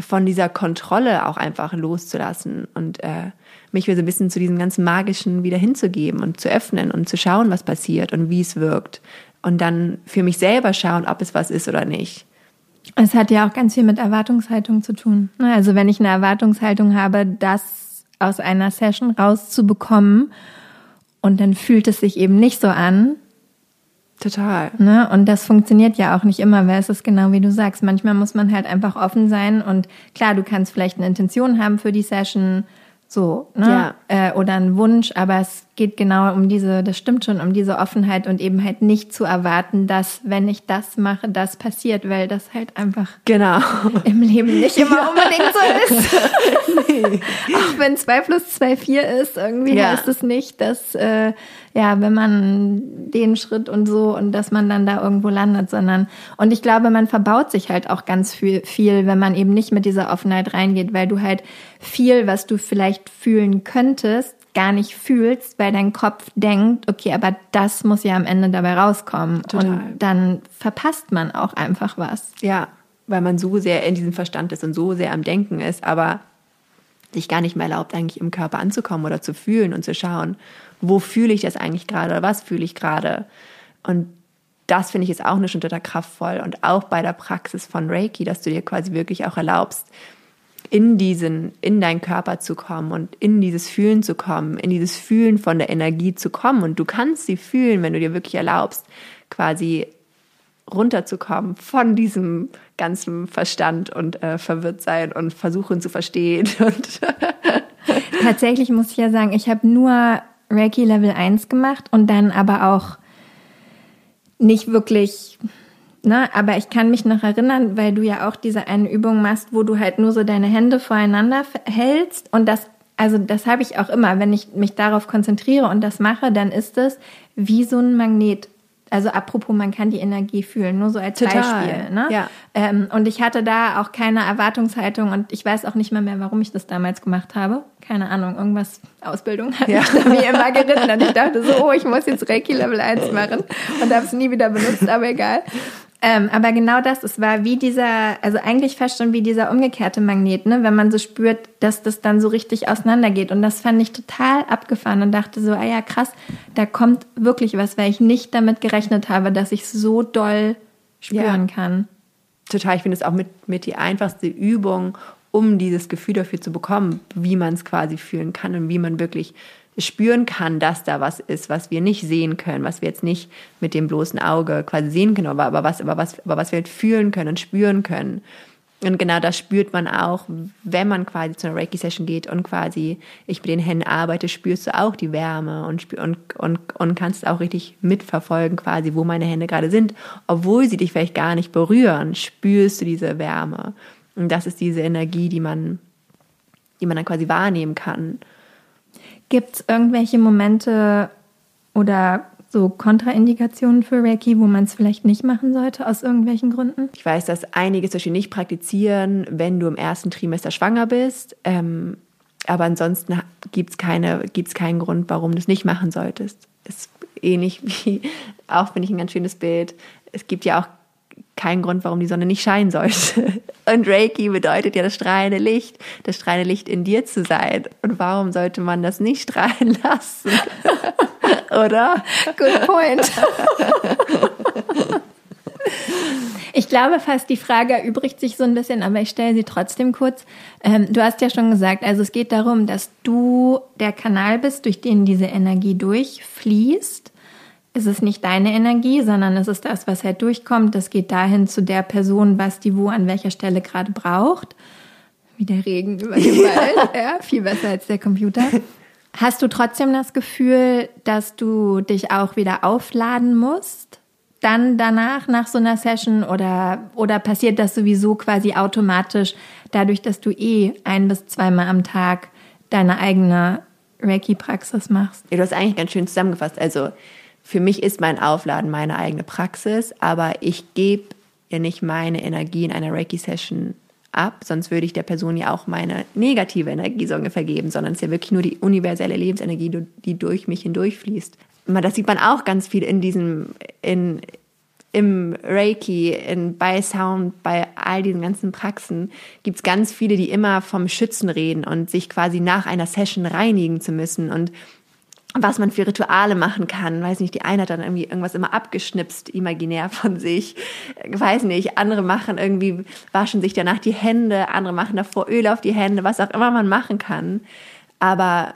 von dieser Kontrolle auch einfach loszulassen und äh, mich wieder so ein bisschen zu diesem ganzen Magischen wieder hinzugeben und zu öffnen und zu schauen, was passiert und wie es wirkt und dann für mich selber schauen, ob es was ist oder nicht. Es hat ja auch ganz viel mit Erwartungshaltung zu tun. Ne? Also wenn ich eine Erwartungshaltung habe, das aus einer Session rauszubekommen und dann fühlt es sich eben nicht so an. Total. Ne? Und das funktioniert ja auch nicht immer, weil es ist genau wie du sagst. Manchmal muss man halt einfach offen sein und klar, du kannst vielleicht eine Intention haben für die Session, so, ne? Ja. Äh, oder ein Wunsch, aber es geht genau um diese, das stimmt schon, um diese Offenheit und eben halt nicht zu erwarten, dass, wenn ich das mache, das passiert, weil das halt einfach genau. im Leben nicht immer ja. unbedingt so ist. [laughs] nee. Auch wenn 2 plus 2 4 ist, irgendwie ja. heißt es nicht, dass, äh, ja, wenn man den Schritt und so und dass man dann da irgendwo landet, sondern, und ich glaube, man verbaut sich halt auch ganz viel, viel, wenn man eben nicht mit dieser Offenheit reingeht, weil du halt viel, was du vielleicht fühlen könntest, gar nicht fühlst, weil dein Kopf denkt, okay, aber das muss ja am Ende dabei rauskommen. Total. Und dann verpasst man auch einfach was. Ja, weil man so sehr in diesem Verstand ist und so sehr am Denken ist, aber sich gar nicht mehr erlaubt, eigentlich im Körper anzukommen oder zu fühlen und zu schauen, wo fühle ich das eigentlich gerade oder was fühle ich gerade. Und das finde ich ist auch eine schon total kraftvoll und auch bei der Praxis von Reiki, dass du dir quasi wirklich auch erlaubst, in diesen, in deinen Körper zu kommen und in dieses Fühlen zu kommen, in dieses Fühlen von der Energie zu kommen. Und du kannst sie fühlen, wenn du dir wirklich erlaubst, quasi runterzukommen von diesem ganzen Verstand und äh, verwirrt sein und versuchen zu verstehen. [laughs] Und [laughs] Tatsächlich muss ich ja sagen, ich habe nur Reiki Level 1 gemacht und dann aber auch nicht wirklich Ne, aber ich kann mich noch erinnern, weil du ja auch diese eine Übung machst, wo du halt nur so deine Hände voreinander hältst und das, also das habe ich auch immer, wenn ich mich darauf konzentriere und das mache, dann ist es wie so ein Magnet. Also apropos, man kann die Energie fühlen, nur so als Total. Beispiel. Ne? Ja. Ähm, und ich hatte da auch keine Erwartungshaltung und ich weiß auch nicht mehr mehr, warum ich das damals gemacht habe. Keine Ahnung, irgendwas, Ausbildung hat ja. mich da mir immer geritten und ich dachte so, oh, ich muss jetzt Reiki Level 1 machen und habe es nie wieder benutzt, aber egal. Ähm, aber genau das, es war wie dieser, also eigentlich fast schon wie dieser umgekehrte Magnet, ne? wenn man so spürt, dass das dann so richtig auseinandergeht. Und das fand ich total abgefahren und dachte so, ah ja, krass, da kommt wirklich was, weil ich nicht damit gerechnet habe, dass ich so doll spüren ja. kann. Total, ich finde es auch mit, mit die einfachste Übung, um dieses Gefühl dafür zu bekommen, wie man es quasi fühlen kann und wie man wirklich spüren kann, dass da was ist, was wir nicht sehen können, was wir jetzt nicht mit dem bloßen Auge quasi sehen können, aber, aber, was, aber, was, aber was wir halt fühlen können und spüren können. Und genau das spürt man auch, wenn man quasi zu einer Reiki-Session geht und quasi ich mit den Händen arbeite, spürst du auch die Wärme und, spür, und, und, und kannst auch richtig mitverfolgen, quasi, wo meine Hände gerade sind. Obwohl sie dich vielleicht gar nicht berühren, spürst du diese Wärme. Und das ist diese Energie, die man, die man dann quasi wahrnehmen kann. Gibt es irgendwelche Momente oder so Kontraindikationen für Reiki, wo man es vielleicht nicht machen sollte, aus irgendwelchen Gründen? Ich weiß, dass einige zum Beispiel nicht praktizieren, wenn du im ersten Trimester schwanger bist. Ähm, aber ansonsten gibt es keine, gibt's keinen Grund, warum du es nicht machen solltest. Ist ähnlich [laughs] wie, auch finde ich ein ganz schönes Bild. Es gibt ja auch keinen Grund, warum die Sonne nicht scheinen sollte. Und Reiki bedeutet ja das strahlende Licht, das strahlende Licht in dir zu sein. Und warum sollte man das nicht strahlen [laughs] lassen? [laughs] Oder? Good point. [laughs] Ich glaube fast, die Frage erübrigt sich so ein bisschen, aber ich stelle sie trotzdem kurz. Ähm, du hast ja schon gesagt, also es geht darum, dass du der Kanal bist, durch den diese Energie durchfließt ist es nicht deine Energie, sondern es ist das, was halt durchkommt. Das geht dahin zu der Person, was die wo an welcher Stelle gerade braucht. Wie der Regen über den [laughs] Wald. ja, viel besser als der Computer. Hast du trotzdem das Gefühl, dass du dich auch wieder aufladen musst? Dann danach, nach so einer Session oder, oder passiert das sowieso quasi automatisch, dadurch, dass du eh ein bis zweimal am Tag deine eigene Reiki-Praxis machst? Ja, du hast eigentlich ganz schön zusammengefasst. Also, für mich ist mein Aufladen meine eigene Praxis, aber ich gebe ja nicht meine Energie in einer Reiki-Session ab, sonst würde ich der Person ja auch meine negative Energie so ungefähr geben, sondern es ist ja wirklich nur die universelle Lebensenergie, die durch mich hindurchfließt. Das sieht man auch ganz viel in diesem, in, im Reiki, in, bei Sound, bei all diesen ganzen Praxen gibt es ganz viele, die immer vom Schützen reden und sich quasi nach einer Session reinigen zu müssen und was man für Rituale machen kann. Weiß nicht, die eine hat dann irgendwie irgendwas immer abgeschnipst, imaginär von sich. Weiß nicht, andere machen irgendwie, waschen sich danach die Hände, andere machen davor Öl auf die Hände, was auch immer man machen kann. Aber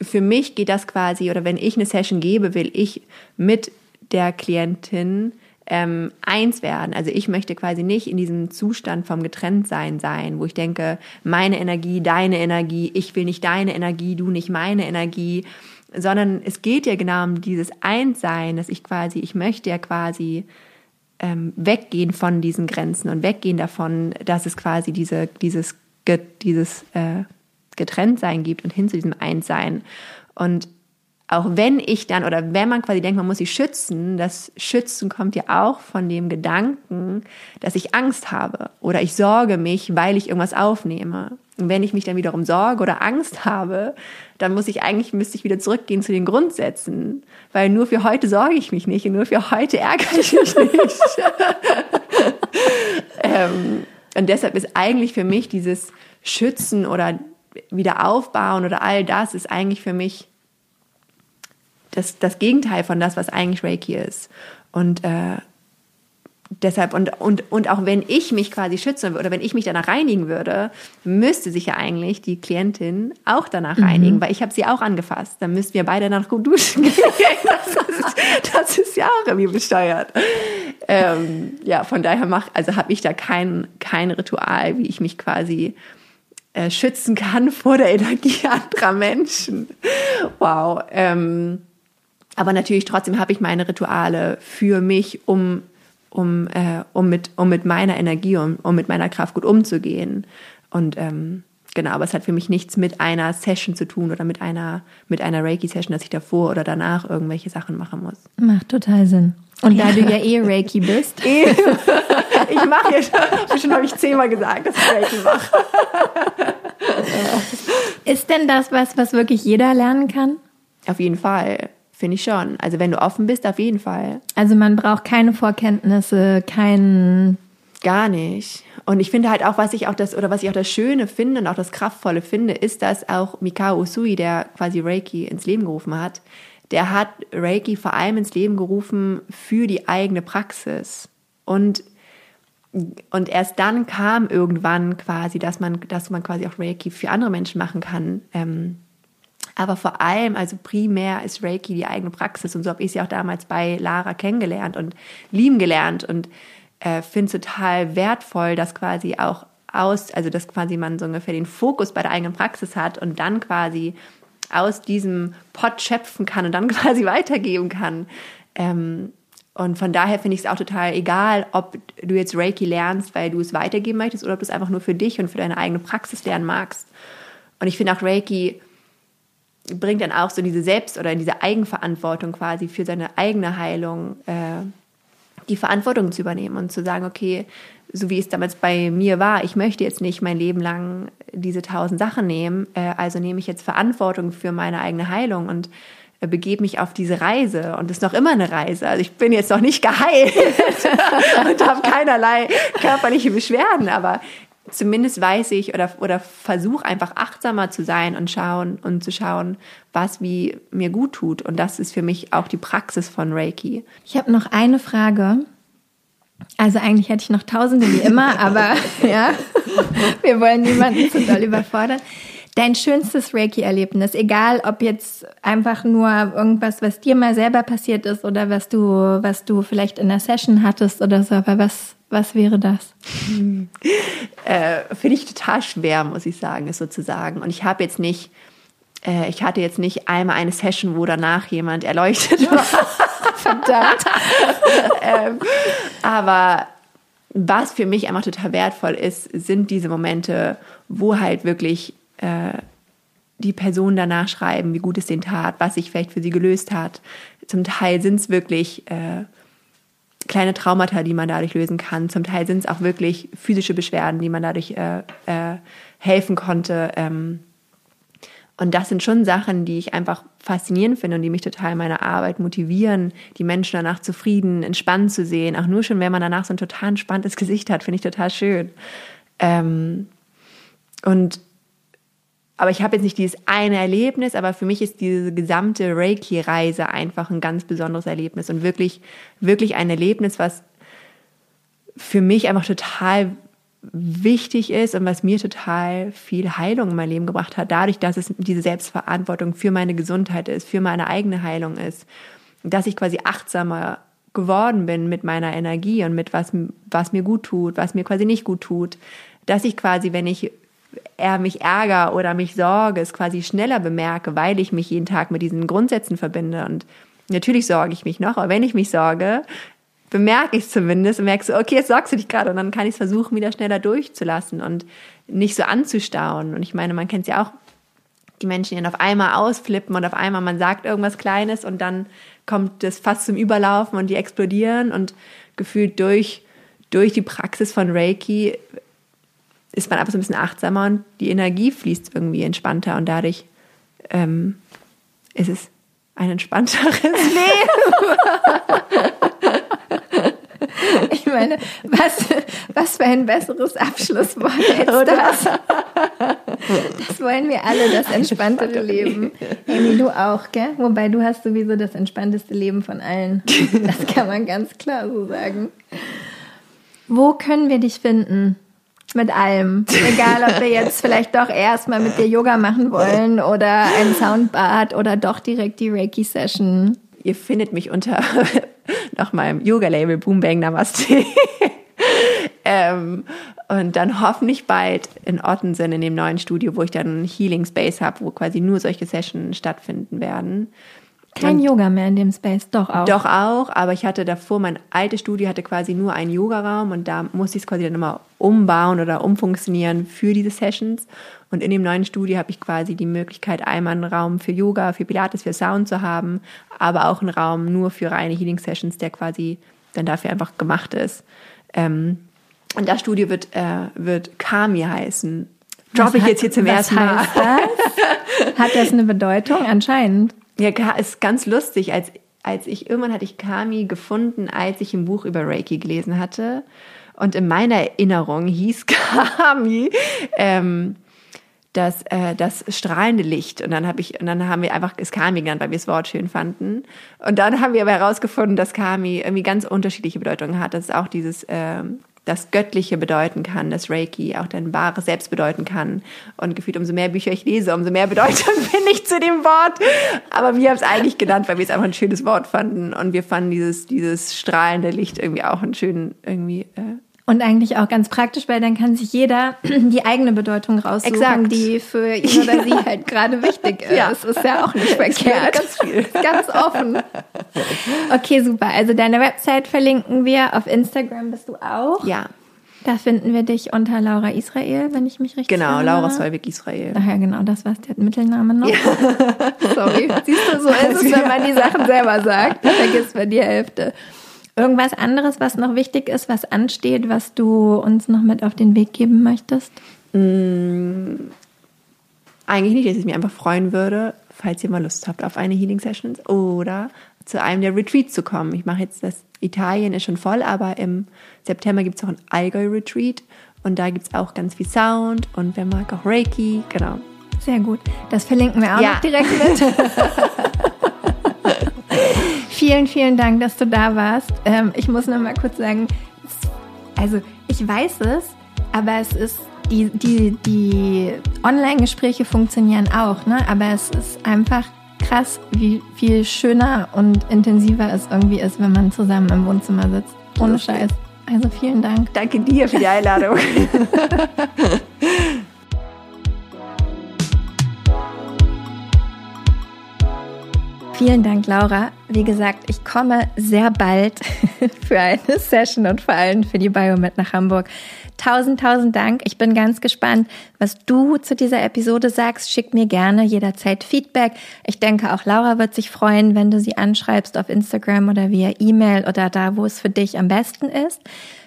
für mich geht das quasi, oder wenn ich eine Session gebe, will ich mit der Klientin ähm, eins werden. Also ich möchte quasi nicht in diesem Zustand vom Getrenntsein sein, wo ich denke, meine Energie, deine Energie, ich will nicht deine Energie, du nicht meine Energie, sondern es geht ja genau um dieses Einssein, dass ich quasi, ich möchte ja quasi ähm, weggehen von diesen Grenzen und weggehen davon, dass es quasi diese, dieses, dieses äh, Getrenntsein gibt und hin zu diesem Einssein. Und auch wenn ich dann oder wenn man quasi denkt, man muss sich schützen, das Schützen kommt ja auch von dem Gedanken, dass ich Angst habe oder ich sorge mich, weil ich irgendwas aufnehme. Und wenn ich mich dann wiederum sorge oder Angst habe, dann muss ich eigentlich, müsste ich wieder zurückgehen zu den Grundsätzen, weil nur für heute sorge ich mich nicht und nur für heute ärgere ich mich nicht. [laughs] ähm, und deshalb ist eigentlich für mich dieses Schützen oder wieder aufbauen oder all das ist eigentlich für mich das, das Gegenteil von das, was eigentlich Reiki ist. Und äh, deshalb, und, und, und auch wenn ich mich quasi schützen oder wenn ich mich danach reinigen würde, müsste sich ja eigentlich die Klientin auch danach mhm. reinigen, weil ich habe sie auch angefasst. Dann müssten wir beide danach gut duschen [laughs] gehen. das, ist, das ist ja auch irgendwie besteuert. Ähm, ja, von daher mach, also habe ich da kein, kein Ritual, wie ich mich quasi äh, schützen kann [laughs] vor der Energie anderer Menschen. Wow. Ähm, aber natürlich trotzdem habe ich meine Rituale für mich, um, um, äh, um, mit, um mit meiner Energie, um, um mit meiner Kraft gut umzugehen. Und ähm, genau, aber es hat für mich nichts mit einer Session zu tun oder mit einer, mit einer Reiki-Session, dass ich davor oder danach irgendwelche Sachen machen muss. Macht total Sinn. Und da du ja eh Reiki bist. [laughs] ich mache jetzt, schon habe ich zehnmal gesagt, dass ich Reiki mache. Ist denn das was, was wirklich jeder lernen kann? Auf jeden Fall. Finde ich schon. Also wenn du offen bist, auf jeden Fall. Also man braucht keine Vorkenntnisse, keinen. Gar nicht. Und ich finde halt auch, was ich auch das, oder was ich auch das Schöne finde und auch das Kraftvolle finde, ist, dass auch Mikao Usui, der quasi Reiki ins Leben gerufen hat, der hat Reiki vor allem ins Leben gerufen für die eigene Praxis. Und, und erst dann kam irgendwann quasi, dass man, dass man quasi auch Reiki für andere Menschen machen kann. Ähm, aber vor allem, also primär ist Reiki die eigene Praxis. Und so habe ich sie auch damals bei Lara kennengelernt und lieben gelernt. Und äh, finde es total wertvoll, dass quasi auch aus, also dass quasi man so ungefähr den Fokus bei der eigenen Praxis hat und dann quasi aus diesem Pot schöpfen kann und dann [laughs] quasi weitergeben kann. Ähm, und von daher finde ich es auch total egal, ob du jetzt Reiki lernst, weil du es weitergeben möchtest oder ob du es einfach nur für dich und für deine eigene Praxis lernen magst. Und ich finde auch Reiki bringt dann auch so diese Selbst- oder diese Eigenverantwortung quasi für seine eigene Heilung, äh, die Verantwortung zu übernehmen und zu sagen, okay, so wie es damals bei mir war, ich möchte jetzt nicht mein Leben lang diese tausend Sachen nehmen, äh, also nehme ich jetzt Verantwortung für meine eigene Heilung und äh, begebe mich auf diese Reise und ist noch immer eine Reise. Also ich bin jetzt noch nicht geheilt [laughs] und habe keinerlei körperliche Beschwerden, aber zumindest weiß ich oder, oder versuche einfach achtsamer zu sein und schauen und zu schauen, was wie mir gut tut. Und das ist für mich auch die Praxis von Reiki. Ich habe noch eine Frage. Also eigentlich hätte ich noch tausende wie immer, [laughs] aber ja, wir wollen niemanden zu doll überfordern. Dein schönstes Reiki-Erlebnis, egal ob jetzt einfach nur irgendwas, was dir mal selber passiert ist oder was du, was du vielleicht in der Session hattest oder so, aber was, was wäre das? Äh, Finde ich total schwer, muss ich sagen, es sozusagen. Und ich habe jetzt nicht, äh, ich hatte jetzt nicht einmal eine Session, wo danach jemand erleuchtet war. [laughs] Verdammt. [laughs] ähm, aber was für mich einfach total wertvoll ist, sind diese Momente, wo halt wirklich äh, die Personen danach schreiben, wie gut es denen tat, was sich vielleicht für sie gelöst hat. Zum Teil sind es wirklich äh, kleine Traumata, die man dadurch lösen kann. Zum Teil sind es auch wirklich physische Beschwerden, die man dadurch äh, äh, helfen konnte. Ähm, Und das sind schon Sachen, die ich einfach faszinierend finde und die mich total in meiner Arbeit motivieren, die Menschen danach zufrieden, entspannt zu sehen. Auch nur schon, wenn man danach so ein total entspanntes Gesicht hat, finde ich total schön. Ähm, und aber ich habe jetzt nicht dieses eine Erlebnis, aber für mich ist diese gesamte Reiki-Reise einfach ein ganz besonderes Erlebnis und wirklich, wirklich ein Erlebnis, was für mich einfach total wichtig ist und was mir total viel Heilung in mein Leben gebracht hat, dadurch, dass es diese Selbstverantwortung für meine Gesundheit ist, für meine eigene Heilung ist, dass ich quasi achtsamer geworden bin mit meiner Energie und mit was, was mir gut tut, was mir quasi nicht gut tut, dass ich quasi, wenn ich er mich ärger oder mich sorge, es quasi schneller bemerke, weil ich mich jeden Tag mit diesen Grundsätzen verbinde und Natürlich sorge ich mich noch, aber wenn ich mich sorge, bemerke ich es zumindest und merke so, okay, jetzt sorgst du dich gerade und dann kann ich es versuchen, wieder schneller durchzulassen und nicht so anzustauen. Und ich meine, man kennt es ja auch, die Menschen, die dann auf einmal ausflippen und auf einmal man sagt irgendwas Kleines und dann kommt es fast zum Überlaufen und die explodieren und gefühlt durch, durch die Praxis von Reiki ist man einfach so ein bisschen achtsamer und die Energie fließt irgendwie entspannter und dadurch ähm, ist es ein entspannteres [laughs] Leben. Ich meine, was, was für ein besseres Abschlusswort als das. Das wollen wir alle, das entspanntere Leben. Amy, du auch, gell? Wobei du hast sowieso das entspannteste Leben von allen. Das kann man ganz klar so sagen. Wo können wir dich finden? Mit allem. Egal, ob wir jetzt vielleicht doch erstmal mit dir Yoga machen wollen oder ein Soundbad oder doch direkt die Reiki-Session. Ihr findet mich unter [laughs] nach meinem Yoga-Label Boom Bang Namaste. [laughs] ähm, und dann hoffentlich bald in Ottensen in dem neuen Studio, wo ich dann einen Healing Space habe, wo quasi nur solche Sessions stattfinden werden. Kein und Yoga mehr in dem Space, doch auch. Doch auch, aber ich hatte davor, mein altes Studio hatte quasi nur einen Yogaraum und da musste ich es quasi dann immer umbauen oder umfunktionieren für diese Sessions. Und in dem neuen Studio habe ich quasi die Möglichkeit, einmal einen Raum für Yoga, für Pilates, für Sound zu haben, aber auch einen Raum nur für reine Healing Sessions, der quasi dann dafür einfach gemacht ist. Ähm, und das Studio wird, äh, wird Kami heißen. Droppe ich jetzt hier zum ersten Mal. Das? [laughs] Hat das eine Bedeutung? Anscheinend. Ja, ist ganz lustig. Als, als ich irgendwann hatte ich Kami gefunden, als ich ein Buch über Reiki gelesen hatte. Und in meiner Erinnerung hieß [laughs] Kami ähm, das, äh, das strahlende Licht. Und dann habe ich, und dann haben wir einfach es Kami genannt, weil wir das Wort schön fanden. Und dann haben wir aber herausgefunden, dass Kami irgendwie ganz unterschiedliche Bedeutungen hat. Das ist auch dieses ähm, das Göttliche bedeuten kann, das Reiki auch dein wahres Selbst bedeuten kann. Und gefühlt, umso mehr Bücher ich lese, umso mehr Bedeutung [laughs] finde ich zu dem Wort. Aber wir haben es eigentlich genannt, weil wir es einfach ein schönes Wort fanden. Und wir fanden dieses, dieses strahlende Licht irgendwie auch einen schönen, irgendwie, äh, und eigentlich auch ganz praktisch, weil dann kann sich jeder [clears throat] die eigene Bedeutung raussuchen, Exakt. die für ihn oder sie [laughs] halt gerade wichtig ist. Ja. Das ist ja auch nicht [laughs] verkehrt. Ganz viel. [laughs] Ganz offen. Okay, super. Also deine Website verlinken wir. Auf Instagram bist du auch. Ja. Da finden wir dich unter Laura Israel, wenn ich mich richtig Genau, erinnere. Laura Solvik Israel. Ach ja, genau, das war der Mittelname noch. Ja. Sorry. Siehst du, so ist es, wenn man die Sachen selber sagt. Da vergisst man die Hälfte. Irgendwas anderes, was noch wichtig ist, was ansteht, was du uns noch mit auf den Weg geben möchtest? Mm, eigentlich nicht, dass ich mich einfach freuen würde, falls ihr mal Lust habt auf eine Healing Session oder zu einem der Retreats zu kommen. Ich mache jetzt das, Italien ist schon voll, aber im September gibt es auch ein Allgäu Retreat und da gibt es auch ganz viel Sound und wer mag auch Reiki, genau. Sehr gut. Das verlinken wir auch ja. noch direkt mit. [laughs] vielen, vielen Dank, dass du da warst. Ähm, ich muss noch mal kurz sagen, also ich weiß es, aber es ist die, die, die Online-Gespräche funktionieren auch, ne? Aber es ist einfach krass, wie viel schöner und intensiver es irgendwie ist, wenn man zusammen im Wohnzimmer sitzt. Ohne Scheiß. Also vielen Dank. Danke dir für die Einladung. [laughs] Vielen Dank, Laura. Wie gesagt, ich komme sehr bald [laughs] für eine Session und vor allem für die Biomed nach Hamburg. Tausend, tausend Dank. Ich bin ganz gespannt, was du zu dieser Episode sagst. Schick mir gerne jederzeit Feedback. Ich denke, auch Laura wird sich freuen, wenn du sie anschreibst auf Instagram oder via E-Mail oder da, wo es für dich am besten ist.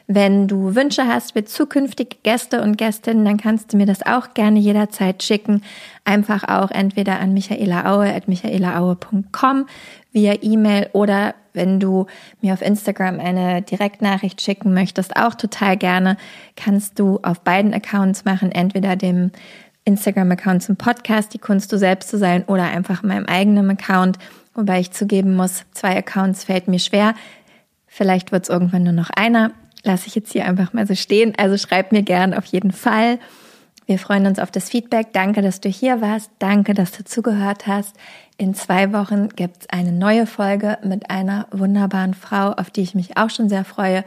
Wenn du Wünsche hast für zukünftige Gäste und Gästinnen, dann kannst du mir das auch gerne jederzeit schicken. Einfach auch entweder an michaelaaue.michaelaaue.com via E-Mail oder wenn du mir auf Instagram eine Direktnachricht schicken möchtest, auch total gerne, kannst du auf beiden Accounts machen, entweder dem Instagram-Account zum Podcast, die Kunst du selbst zu sein, oder einfach meinem eigenen Account, wobei ich zugeben muss, zwei Accounts fällt mir schwer. Vielleicht wird es irgendwann nur noch einer. Lasse ich jetzt hier einfach mal so stehen. Also schreib mir gern auf jeden Fall. Wir freuen uns auf das Feedback. Danke, dass du hier warst. Danke, dass du zugehört hast. In zwei Wochen gibt es eine neue Folge mit einer wunderbaren Frau, auf die ich mich auch schon sehr freue,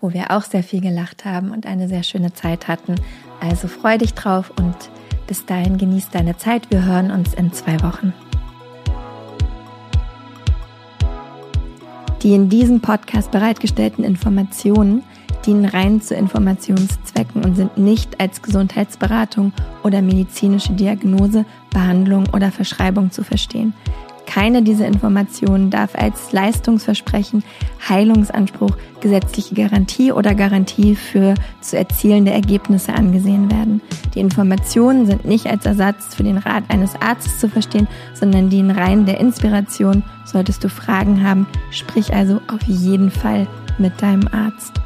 wo wir auch sehr viel gelacht haben und eine sehr schöne Zeit hatten. Also freu dich drauf und bis dahin genieß deine Zeit. Wir hören uns in zwei Wochen. Die in diesem Podcast bereitgestellten Informationen dienen rein zu Informationszwecken und sind nicht als Gesundheitsberatung oder medizinische Diagnose, Behandlung oder Verschreibung zu verstehen. Keine dieser Informationen darf als Leistungsversprechen, Heilungsanspruch, gesetzliche Garantie oder Garantie für zu erzielende Ergebnisse angesehen werden. Die Informationen sind nicht als Ersatz für den Rat eines Arztes zu verstehen, sondern dienen rein der Inspiration. Solltest du Fragen haben, sprich also auf jeden Fall mit deinem Arzt.